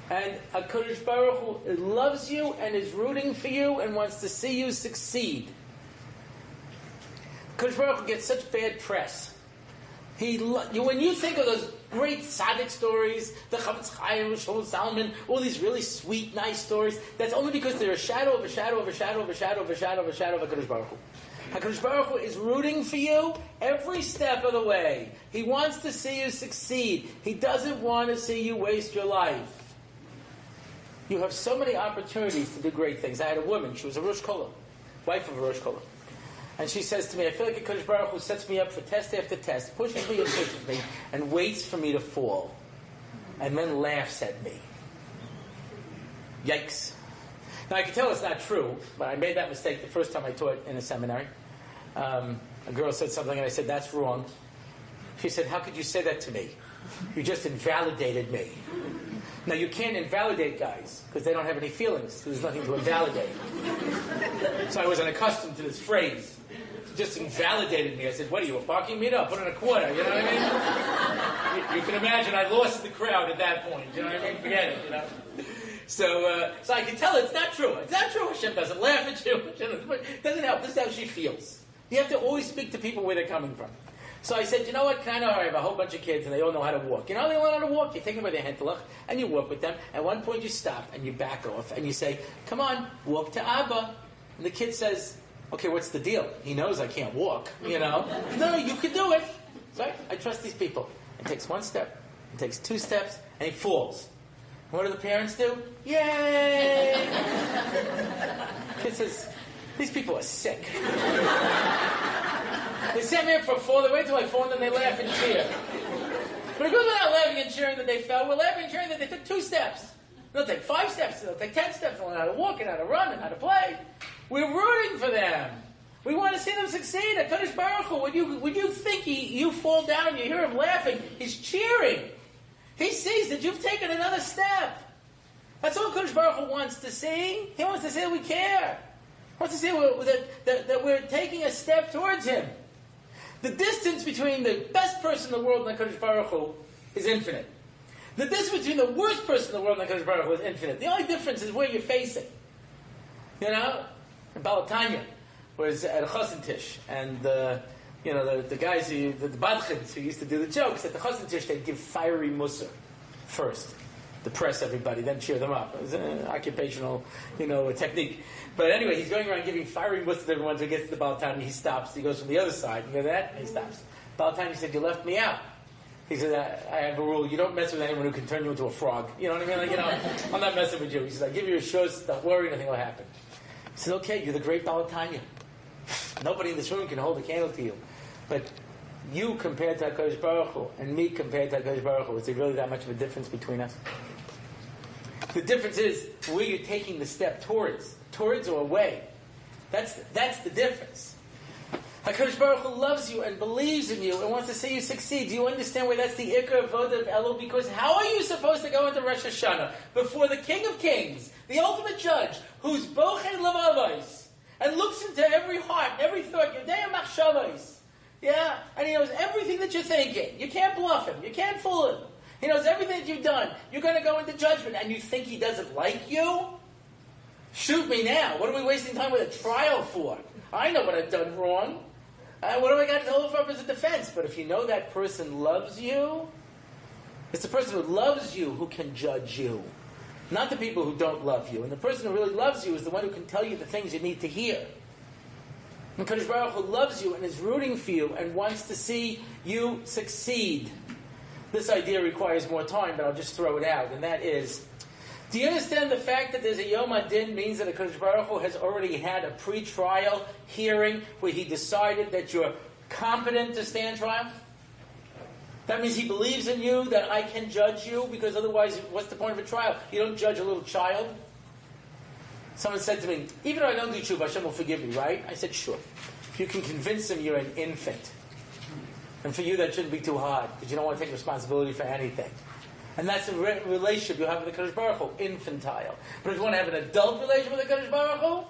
And HaKadosh Baruch Hu loves you and is rooting for you and wants to see you succeed. HaKadosh Baruch Hu gets such bad press. He, when you think of those great tzaddik stories, the Chofetz Chaim, Shlomo Zalman, all these really sweet, nice stories, that's only because they're a shadow of a shadow of a shadow of a shadow of a shadow of a shadow of HaKadosh Baruch Hu. HaKadosh Baruch Hu is rooting for you every step of the way. He wants to see you succeed. He doesn't want to see you waste your life. You have so many opportunities to do great things. I had a woman, she was a Rosh Kollel, wife of a Rosh Kollel. And she says to me, I feel like a Kodesh Baruch Hu sets me up for test after test, pushes me and pushes me, and waits for me to fall. And then laughs at me. Yikes. Now I can tell it's not true, but I made that mistake the first time I taught in a seminary. Um, a girl said something and I said, that's wrong. She said, how could you say that to me? You just invalidated me. Now you can't invalidate guys because they don't have any feelings. So there's nothing to invalidate. so I wasn't accustomed to this phrase just invalidated me. I said, what are you, a parking meter? I'll put in a quarter, you know what I mean? you, you, can imagine I lost the crowd at that point, you know what I mean? Forget it, you know? So, uh, so I can tell it's not true. It's not true. Hashem doesn't laugh at you. It doesn't help. This is how she feels. You have to always speak to people where they're coming from. So I said, you know what, kind of, I have a whole bunch of kids and they all know how to walk. You know, they all know how to walk. You take them by their hand and you walk with them. At one point you stop and you back off and you say, come on, walk to Abba. And the kid says, okay, what's the deal? He knows I can't walk, you mm-hmm. know. no, you can do it. Right? I trust these people. He takes one step, he takes two steps, and he falls. What do the parents do? Yay! Kid says, these people are sick. they sent me up for a fall, they wait till I fall, and then they laugh and cheer. But because we're not laughing and cheering that they fell, we're laughing and cheering that they took two steps. They'll take five steps, they'll take ten steps, they'll learn how to walk and how to run and how to play. We're rooting for them. We want to see them succeed. At Kaddish Baruch Hu, when you, when you think he, you fall down, you hear him laughing, he's cheering. He sees that you've taken another step. That's all Kaddish Baruch Hu wants to see. He wants to see that we care. He wants to see that, that, that we're taking a step towards him. The distance between the best person in the world and the Kaddish Baruch Hu is infinite. The distance between the worst person in the world and HaKadosh Baruch Hu is infinite. The only difference is where you're facing. You know? Baal HaTanya was at a Chosentish, and uh, you know, the, the guys, who, the, the Badchins who used to do the jokes, at the Chosentish, they'd give fiery mussar first. Depress everybody, then cheer them up. It was an occupational, you know, technique. But anyway, he's going around giving fiery mussar to everyone. So he gets to the Baal HaTanya, he stops. He goes from the other side. You know that? And he stops. Baal HaTanya said, "You left me out." He said, I, have a rule. You don't mess with anyone who can turn you into a frog. You know what I mean? Like, you know, I'm not messing with you. He says, I give you a shows. Don't worry. Nothing will happen. He said, okay, you're the great Baal HaTanya. Nobody in this room can hold a candle to you. But you compared to HaKadosh Baruch Hu, and me compared to HaKadosh Baruch Hu, is there really that much of a difference between us? The difference is where you're taking the step towards, towards or away. That's, that's the difference. HaKadosh Baruch Hu loves you and believes in you and wants to see you succeed. Do you understand why that's the Ikar Avoda of Elul? Because how are you supposed to go into Rosh Hashanah before the King of Kings, the ultimate judge, who's Bochen Levavos, and looks into every heart every thought, Yodea Machshavos, yeah? And he knows everything that you're thinking. You can't bluff him. You can't fool him. He knows everything that you've done. You're going to go into judgment and you think he doesn't like you? Shoot me now. What are we wasting time with a trial for? I know what I've done wrong. Uh, what do I got to hold for as a defense? But if you know that person loves you, it's the person who loves you who can judge you, not the people who don't love you. And the person who really loves you is the one who can tell you the things you need to hear. And Kadosh Baruch Hu loves you and is rooting for you and wants to see you succeed. This idea requires more time, but I'll just throw it out, and that is do you understand the fact that there's a Yom HaDin means that a Baruch Hu has already had a pre-trial hearing where he decided that you're competent to stand trial? That means he believes in you, that I can judge you, because otherwise, what's the point of a trial? You don't judge a little child. Someone said to me, even though I don't do tshuva, Hashem will forgive me, right? I said, sure. If you can convince him you're an infant, and for you that shouldn't be too hard, because you don't want to take responsibility for anything. And that's a re- relationship you have with the Kaddish Baruch Hu, infantile. But if you want to have an adult relationship with the Kaddish Baruch Hu,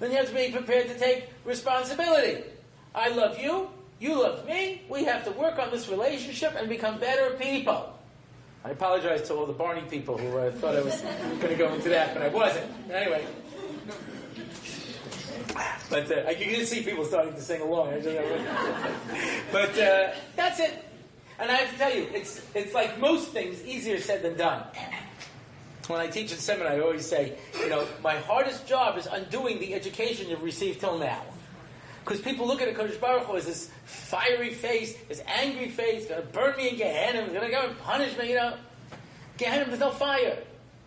then you have to be prepared to take responsibility. I love you, you love me, we have to work on this relationship and become better people. I apologize to all the Barney people who uh, thought I was going to go into that, but I wasn't. Anyway. But uh, I can see people starting to sing along. but uh, that's it. And I have to tell you, it's, it's like most things, easier said than done. When I teach at seminar, I always say, you know, my hardest job is undoing the education you've received till now. Because people look at a Kodesh Baruch Hu as this fiery face, this angry face, going to burn me in Gehenna, going to go and punish me, you know. Gehenna, there's no fire.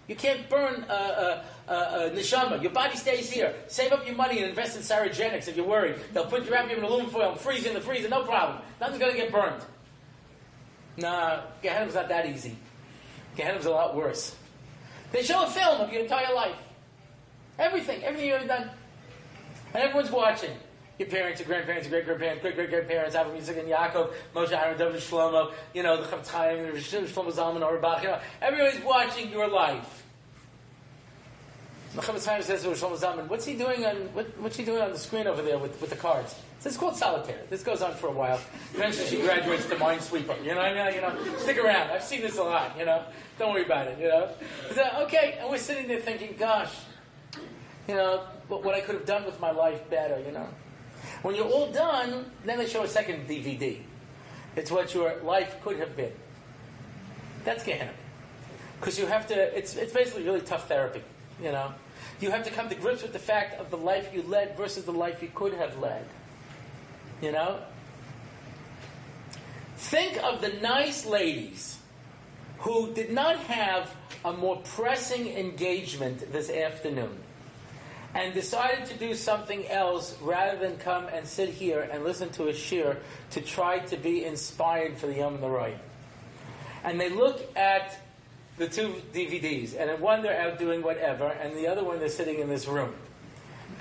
You can't burn a, a, a, a neshama. Your body stays here. Save up your money and invest in Sterigenics if you're worried. They'll put you wrap you in aluminum foil and freeze you in the freezer, no problem. Nothing's going to get burned. Nah, Gehenna's not that easy. Gehenna's a lot worse. They show a film of your entire life. Everything, everything you've ever done. And everyone's watching. Your parents, your grandparents, your great grandparents, great great grandparents, Avraham Yitzchak and Yaakov, Moshe, Aaron, David, Shlomo, you know, the Chofetz Chaim, Shlomo Zalman, Auerbach, you know, everybody's watching your life. Chofetz Chaim says to Shlomo Zalman, what's he doing on, what, what's he doing on the screen over there with, with the cards? So it's called solitaire. This goes on for a while. Eventually she graduates to Minesweeper. You know, I mean, you know, stick around. I've seen this a lot, you know. Don't worry about it, you know. So, okay, and we're sitting there thinking, gosh, you know, what I could have done with my life better, you know. When you're all done, then they show a second DVD. It's what your life could have been. That's Gehenna. Because you have to, it's, it's basically really tough therapy, you know. You have to come to grips with the fact of the life you led versus the life you could have led. You know? Think of the nice ladies who did not have a more pressing engagement this afternoon and decided to do something else rather than come and sit here and listen to a shiur to try to be inspired for the Yom Norai. And they look at the two DVDs, and one they're out doing whatever, and the other one they're sitting in this room.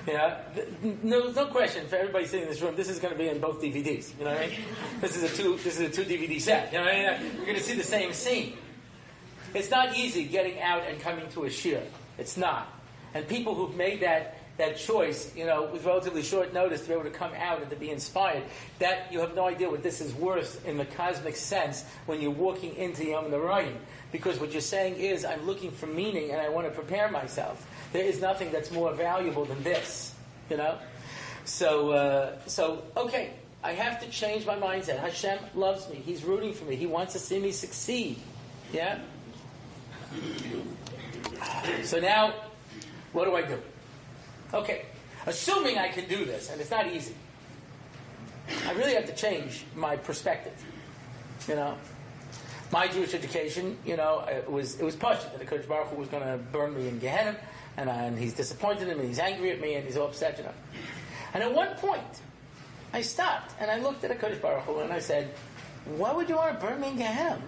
Yeah, no, no question. For everybody sitting in this room, this is going to be in both DVDs. You know what I mean? This is a two. This is a two DVD set. You know what I mean? You're going to see the same scene. It's not easy getting out and coming to a shiur. It's not. And people who've made that that choice, you know, with relatively short notice to be able to come out and to be inspired, that you have no idea what this is worth in the cosmic sense when you're walking into Yom Narayim. Because what you're saying is, I'm looking for meaning and I want to prepare myself. There is nothing that's more valuable than this, you know? So, uh, so okay, I have to change my mindset. Hashem loves me. He's rooting for me. He wants to see me succeed. Yeah? So now, what do I do? Okay, assuming I can do this, and it's not easy, I really have to change my perspective. You know, my Jewish education, you know, it was it was pushed that the Kodesh Baruch Hu was going to burn me in Gehenna, and, and he's disappointed in me, and he's angry at me, and he's all upset, you know. And at one point, I stopped and I looked at the Kodesh Baruch Hu and I said, "Why would you want to burn me in Gehenna?"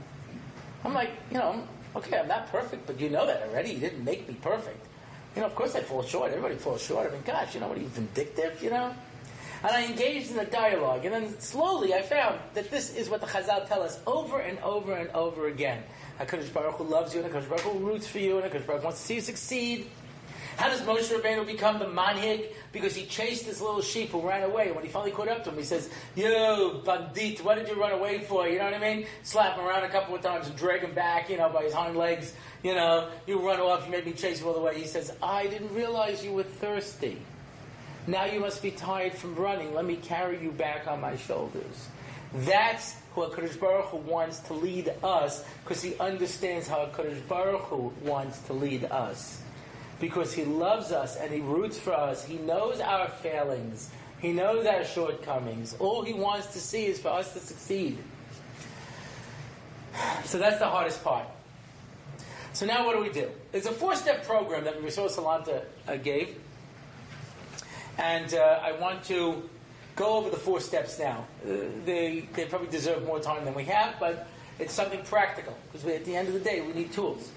I'm like, you know, okay, I'm not perfect, but you know that already. You didn't make me perfect. You know, of course I fall short. Everybody falls short. I mean, gosh, you know, what are you, vindictive, you know? And I engaged in a dialogue, and then slowly I found that this is what the Chazal tell us over and over and over again. HaKadosh Baruch Hu loves you, and HaKadosh Baruch Hu roots for you, and HaKadosh Baruch Hu wants to see you succeed. How does Moshe Rabbeinu become the manhig? Because he chased this little sheep who ran away. And when he finally caught up to him, he says, Yo, bandit, what did you run away for? You know what I mean? Slap him around a couple of times and drag him back, you know, by his hind legs. You know, you run off, you made me chase you all the way. He says, I didn't realize you were thirsty. Now you must be tired from running. Let me carry you back on my shoulders. That's who HaKadosh Baruch Hu wants to lead us, because he understands how HaKadosh Baruch Hu wants to lead us because He loves us and He roots for us. He knows our failings. He knows our shortcomings. All He wants to see is for us to succeed. So that's the hardest part. So now what do we do? There's a four-step program that Rousseau Salanta uh, gave. And uh, I want to go over the four steps now. Uh, they, they probably deserve more time than we have, but it's something practical. Because at the end of the day, we need tools.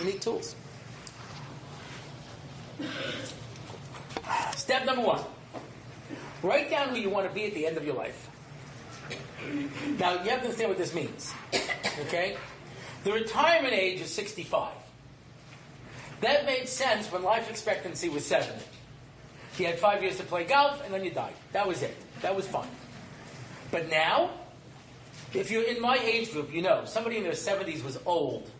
We need tools. Step number one write down who you want to be at the end of your life. Now, you have to understand what this means. Okay? The retirement age is 65. That made sense when life expectancy was 70. You had five years to play golf, and then you died. That was it. That was fun. But now, if you're in my age group, you know, somebody in their 70s was old.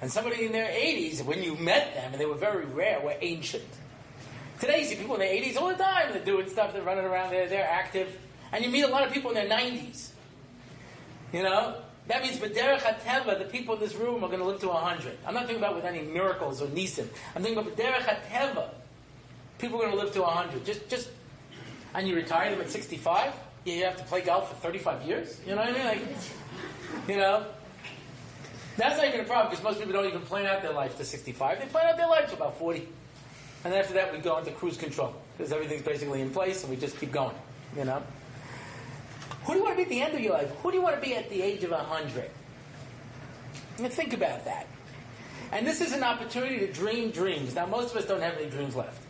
And somebody in their 80s, when you met them, and they were very rare, were ancient. Today, you see people in their 80s all the time. They're doing stuff, they're running around, they're, they're active. And you meet a lot of people in their 90s. You know? That means B'derech HaTeva, the people in this room are going to live to 100. I'm not thinking about with any miracles or nisim. I'm thinking about B'derech HaTeva. People are going to live to 100. Just, just, and you retire them at 65? You have to play golf for 35 years? You know what I mean? Like, you know? That's not even a problem because most people don't even plan out their life to 65. They plan out their life to about 40. And after that, we go into cruise control because everything's basically in place and we just keep going. You know? Who do you want to be at the end of your life? Who do you want to be at the age of 100? And think about that. And this is an opportunity to dream dreams. Now, most of us don't have any dreams left.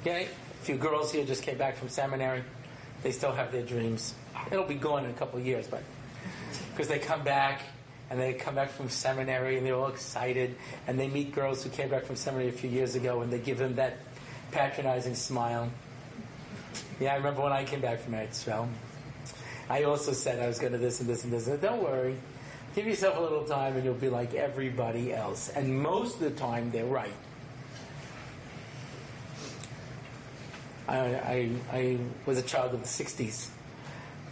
Okay? A few girls here just came back from seminary. They still have their dreams. It'll be gone in a couple of years, but because they come back and they come back from seminary and they're all excited and they meet girls who came back from seminary a few years ago and they give them that patronizing smile. Yeah, I remember when I came back from Eretz I also said I was going to this and this and this. And don't worry. Give yourself a little time and you'll be like everybody else. And most of the time, they're right. I, I, I was a child of the 60s.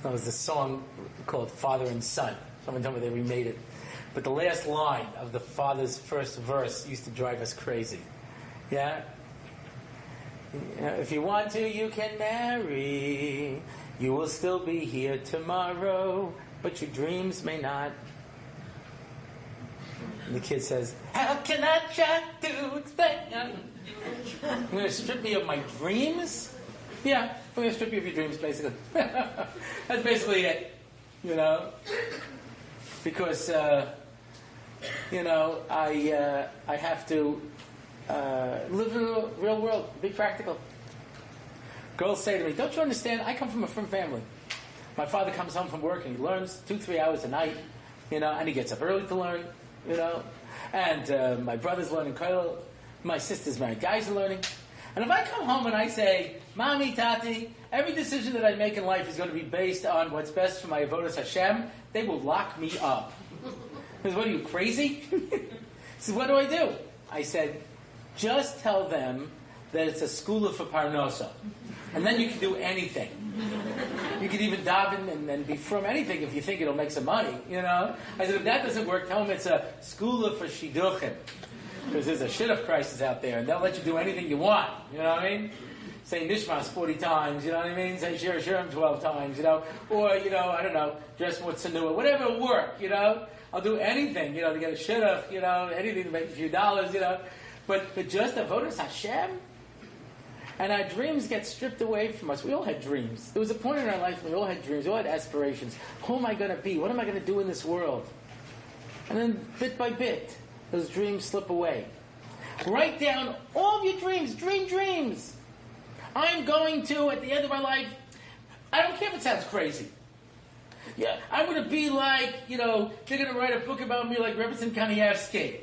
There was a song called Father and Son. Someone told me they remade it. But the last line of the father's first verse used to drive us crazy. Yeah? If you want to, you can marry. You will still be here tomorrow, but your dreams may not. And the kid says, How can I try to explain? I'm going to strip me of my dreams? Yeah, I'm going to strip you of your dreams, basically. That's basically it. You know? because uh, you know I uh, I have to uh, live in the real world, be practical. Girls say to me, "Don't you understand? I come from a frum family. My father comes home from work and he learns two, three hours a night, you know, and he gets up early to learn, you know. And uh, my brother's learning kollel, my sister's married guys are learning, And if I come home and I say, Mommy, Tati, every decision that I make in life is going to be based on what's best for my avodas Hashem, they will lock me up. Because what are you, crazy? so what do I do? I said, just tell them that it's a school for Parnosa. And then you can do anything. You can even daven and, and be from anything if you think it'll make some money, you know? I said, if that doesn't work, tell them it's a school for Shidduchim. Because there's a shidduch crisis out there, and they'll let you do anything you want, you know what I mean? Say Nishmas 40 times, you know what I mean? Say Shir Shirim 12 times, you know? Or, you know, I don't know, dress more tsanua, whatever will work, you know? I'll do anything, you know, to get a shidduch, you know, anything to make a few dollars, you know? But, but just avodas Hashem, and our dreams get stripped away from us. We all had dreams. There was a point in our life when we all had dreams. We all had aspirations. Who am I going to be? What am I going to do in this world? And then, bit by bit, those dreams slip away. Write down all of your dreams. Dream dreams. I'm going to, at the end of my life, I don't care if it sounds crazy. Yeah, I'm going to be like, you know, they're going to write a book about me like Rebbetzin Kanievsky.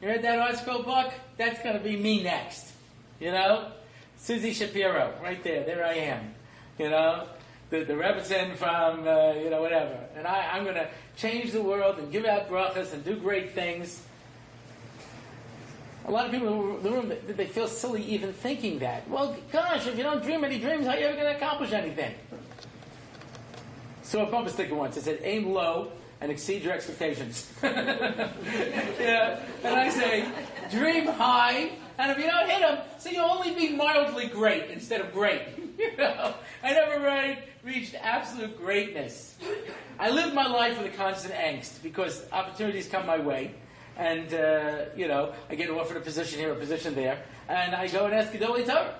You read that article book? That's going to be me next. You know? Susie Shapiro, right there. There I am. You know? The, the Rebbetzin from, uh, you know, whatever. And I, I'm going to change the world and give out brachas and do great things. A lot of people in the room, they feel silly even thinking that. Well, gosh, if you don't dream any dreams, how are you ever going to accomplish anything? So a bumper sticker once, it said, aim low and exceed your expectations. yeah. And I say, dream high, and if you don't hit them, so you'll only be mildly great instead of great. you know, I never really reached absolute greatness. I live my life with a constant angst because opportunities come my way. And, uh, you know, I get offered a position here, a position there, and I go and ask Gedolei Torah.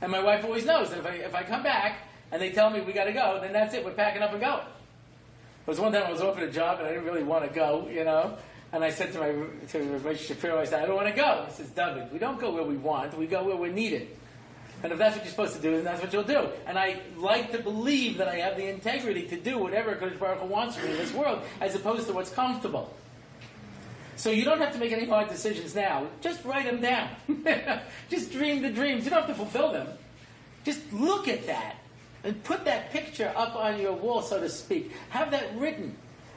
And my wife always knows that if I, if I come back and they tell me we got to go, then that's it. We're packing up and going. There was one time I was offered a job and I didn't really want to go, you know. And I said to my to Rabbi Shapiro, I said, I don't want to go. He says, David, we don't go where we want, we go where we're needed. And if that's what you're supposed to do, then that's what you'll do. And I like to believe that I have the integrity to do whatever Kodesh Baruch Hu wants from me in this world, as opposed to what's comfortable. So you don't have to make any hard decisions now. Just write them down. Just dream the dreams. You don't have to fulfill them. Just look at that and put that picture up on your wall, so to speak. Have that written.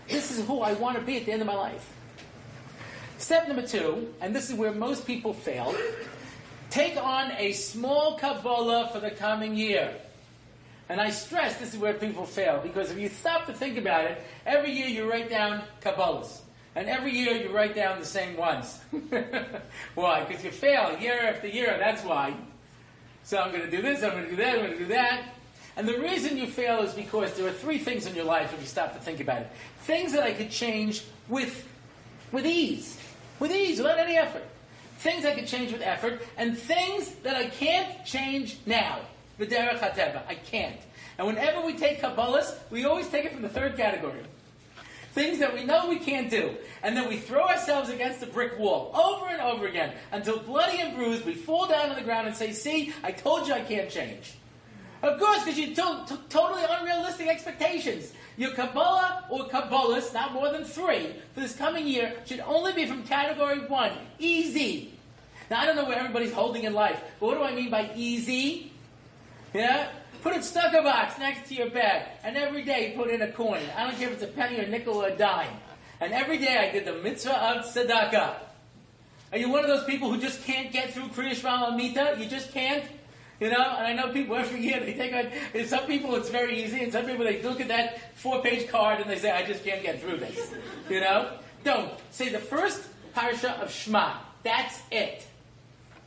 This is who I want to be at the end of my life. Step number two, and this is where most people fail, take on a small Kabbalah for the coming year. And I stress this is where people fail, because if you stop to think about it, every year you write down Kabbalahs. And every year you write down the same ones. why? Because you fail year after year, that's why. So I'm going to do this, I'm going to do that, I'm going to do that. And the reason you fail is because there are three things in your life if you stop to think about it. Things that I could change with, with ease. With ease, without any effort. Things I could change with effort, and things that I can't change now. The derech hateva. I can't. And whenever we take Kabbalahs, we always take it from the third category. Things that we know we can't do. And then we throw ourselves against the brick wall over and over again until bloody and bruised we fall down on the ground and say, See, I told you I can't change. Of course, because you took t- totally unrealistic expectations. Your Kabbalah or Kabbalahs, not more than three, for this coming year, should only be from category one. Easy. Now, I don't know what everybody's holding in life, but what do I mean by easy? Yeah? Put a tzedakah box next to your bed, and every day you put in a coin. I don't care if it's a penny or a nickel or a dime. And every day I did the mitzvah of tzedakah. Are you one of those people who just can't get through Kriya Shema Mita? You just can't? You know, and I know people every year they take on. Some people it's very easy, and some people they look at that four-page card and they say, "I just can't get through this." You know, don't say the first parsha of Shema. That's it.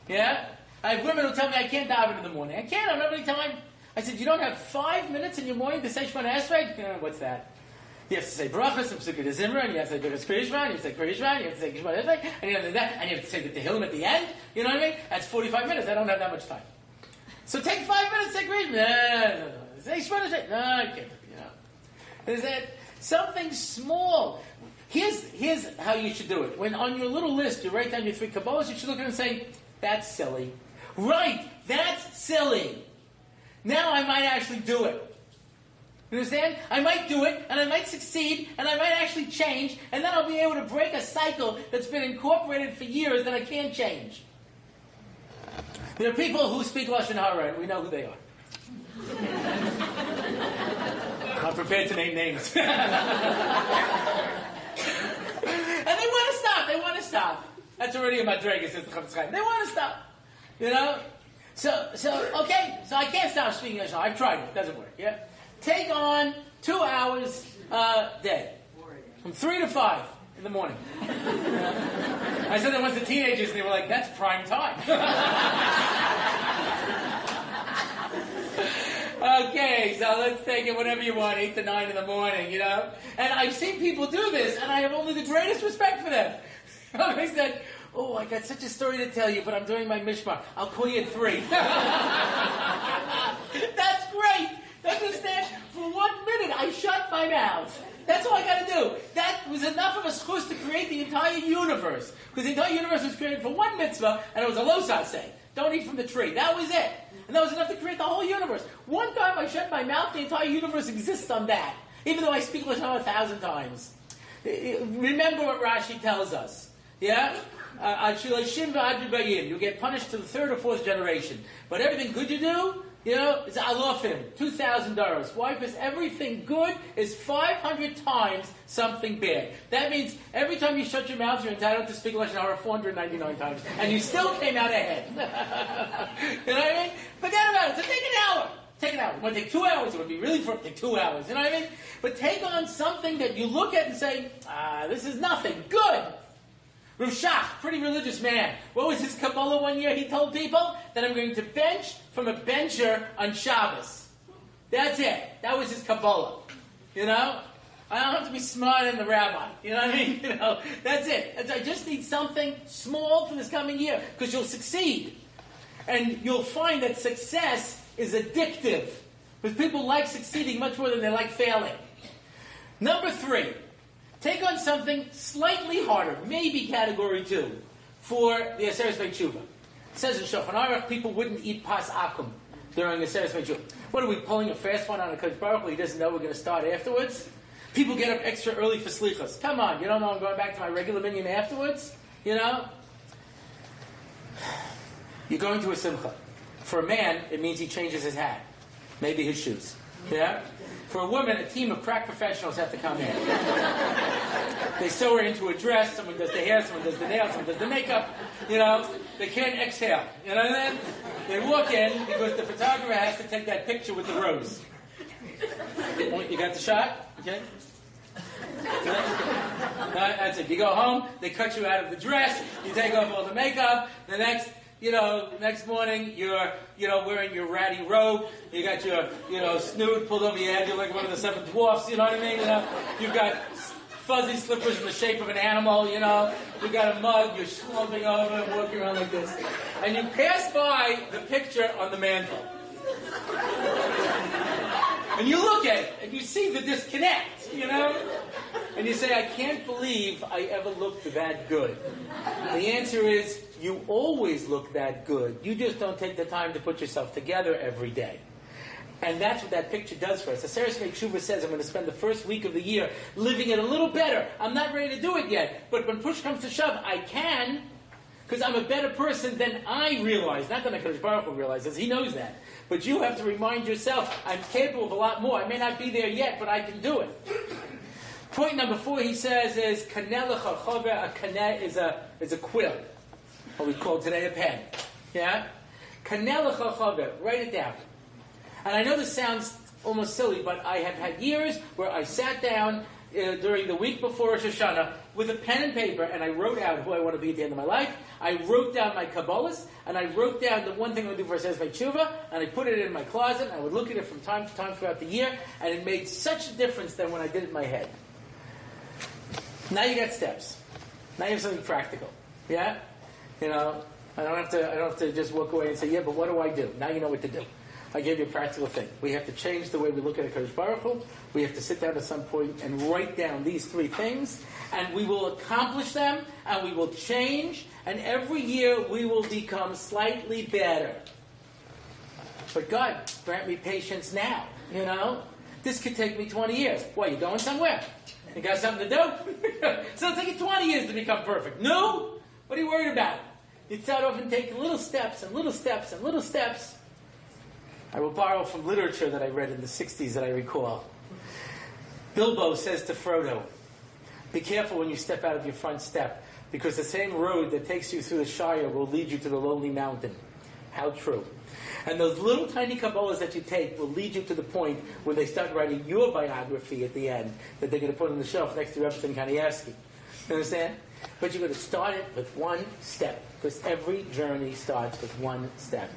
Yeah, I have women who tell me I can't daven in the morning. I can't. I don't have any time. I said, "You don't have five minutes in your morning to say Shemoneh Esrei? You uh, know, what's that?" You have to say brachas and Pesukei D'Zimra, and you have to say brachas Kriyishma, you have to say Kriyishma, you have to say Shemoneh Esrei, and you have to do that, and you have to say the Tehillim at the end. You know what I mean? That's forty-five minutes. I don't have that much time. So take five minutes, take read. No, no, no. Say Shemona Shemona. No, I can't. You know, is that something small? Here's here's how you should do it. When on your little list you write down your three kabbalas, you should look at it and say, "That's silly." Right? That's silly. Now I might actually do it. You understand? I might do it, and I might succeed, and I might actually change, and then I'll be able to break a cycle that's been incorporated for years that I can't change. There are people who speak Lashon Hara, and we know who they are. I'm prepared to name names. and they want to stop. They want to stop. That's already a madrega, says the Chofetz Chaim. They want to stop. You know? So, so okay, so I can't stop speaking Lashon I've tried it. It doesn't work. Yeah? Take on two hours a uh, day. From three to five in the morning. I said that once to teenagers, and they were like, that's prime time. okay, so let's take it whenever you want, 8 to 9 in the morning, you know? And I've seen people do this, and I have only the greatest respect for them. they said, Oh, I got such a story to tell you, but I'm doing my mishmar. I'll call you at 3. That's great! Understand? For one minute, I shut my mouth. That's all I got to do. That was enough of a zchus to create the entire universe. Because the entire universe was created for one mitzvah, and it was a losat say. Don't eat from the tree. That was it. And that was enough to create the whole universe. One time I shut my mouth, the entire universe exists on that. Even though I speak Lashon a thousand times. Remember what Rashi tells us. Yeah? Uh, you get punished to the third or fourth generation. But everything good you do, you know, it's alofim, two thousand dollars. Why? Because everything good is five hundred times something bad. That means every time you shut your mouth, you're entitled to speak lashon hara four hundred ninety-nine times, and you still came out ahead. you know what I mean? Forget about it. So take an hour. Take an hour. It might take two hours. It would be really for take two hours. You know what I mean? But take on something that you look at and say, ah, this is nothing. Good. Rav Shach, pretty religious man. What was his Kabbalah one year? He told people that I'm going to bench from a bencher on Shabbos. That's it. That was his Kabbalah. You know? I don't have to be smarter than the rabbi. You know what I mean? You know, that's it. I just need something small for this coming year because you'll succeed. And you'll find that success is addictive because people like succeeding much more than they like failing. Number three, Take on something slightly harder, maybe category two, for the Aseres Tshuva. Says in Shulchan Aruch, people wouldn't eat pas akum during the Aseres Tshuva. What are we pulling a fast one on a Kodesh Baruch He doesn't know we're going to start afterwards? People get up extra early for slichas. Come on, you don't know I'm going back to my regular minyan afterwards? You know? You're going to a simcha. For a man, it means he changes his hat, maybe his shoes. Yeah? For a woman, a team of crack professionals have to come in. they sew her into a dress, someone does the hair, someone does the nails, someone does the makeup. You know, they can't exhale. You know I mean? They walk in because the photographer has to take that picture with the rose. You got the shot? Okay? That's it. You go home, they cut you out of the dress, you take off all the makeup, the next you know, next morning you're, you know, wearing your ratty robe, you got your, you know, snoot pulled over your head, you're like one of the seven dwarfs, you know what I mean? You know, you've got fuzzy slippers in the shape of an animal, you know, you've got a mug, you're slumping over and walking around like this. And you pass by the picture on the mantle. And you look at it and you see the disconnect, you know? And you say, I can't believe I ever looked that good. The answer is, you always look that good. You just don't take the time to put yourself together every day. And that's what that picture does for us. The Sarah Shuva says, I'm going to spend the first week of the year living it a little better. I'm not ready to do it yet. But when push comes to shove, I can, because I'm a better person than I realize. Not that HaKadosh Baruch Hu realizes, he knows that. But you have to remind yourself, I'm capable of a lot more. I may not be there yet, but I can do it. Point number four, he says, is A kaneh is a, is a quill what we call today a pen. Yeah? Kanelecha Write it down. And I know this sounds almost silly, but I have had years where I sat down uh, during the week before Rosh Hashanah with a pen and paper, and I wrote out who I want to be at the end of my life. I wrote down my Kabbalahs, and I wrote down the one thing I would do for my tshuva, and I put it in my closet. And I would look at it from time to time throughout the year, and it made such a difference than when I did it in my head. Now you got steps. Now you have something practical. Yeah? You know, I don't have to. I don't have to just walk away and say, "Yeah, but what do I do?" Now you know what to do. I gave you a practical thing. We have to change the way we look at a Kodesh Baruch Hu. We have to sit down at some point and write down these three things, and we will accomplish them, and we will change, and every year we will become slightly better. But God, grant me patience now. You know, this could take me 20 years. Why, you going somewhere? You got something to do? so it'll take you 20 years to become perfect. No? What are you worried about? Off and take little steps and little steps and little steps. I will borrow from literature that I read in the 60s that I recall. Bilbo says to Frodo, Be careful when you step out of your front step, because the same road that takes you through the Shire will lead you to the lonely mountain. How true. And those little tiny Kabbalahs that you take will lead you to the point where they start writing your biography at the end that they're going to put on the shelf next to Rebbetzin Kanievsky. You understand? But you're going to start it with one step, because every journey starts with one step.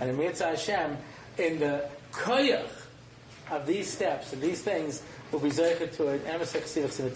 And in Mitzvah Hashem, in the koyach of these steps and these things, will be zeicher to an the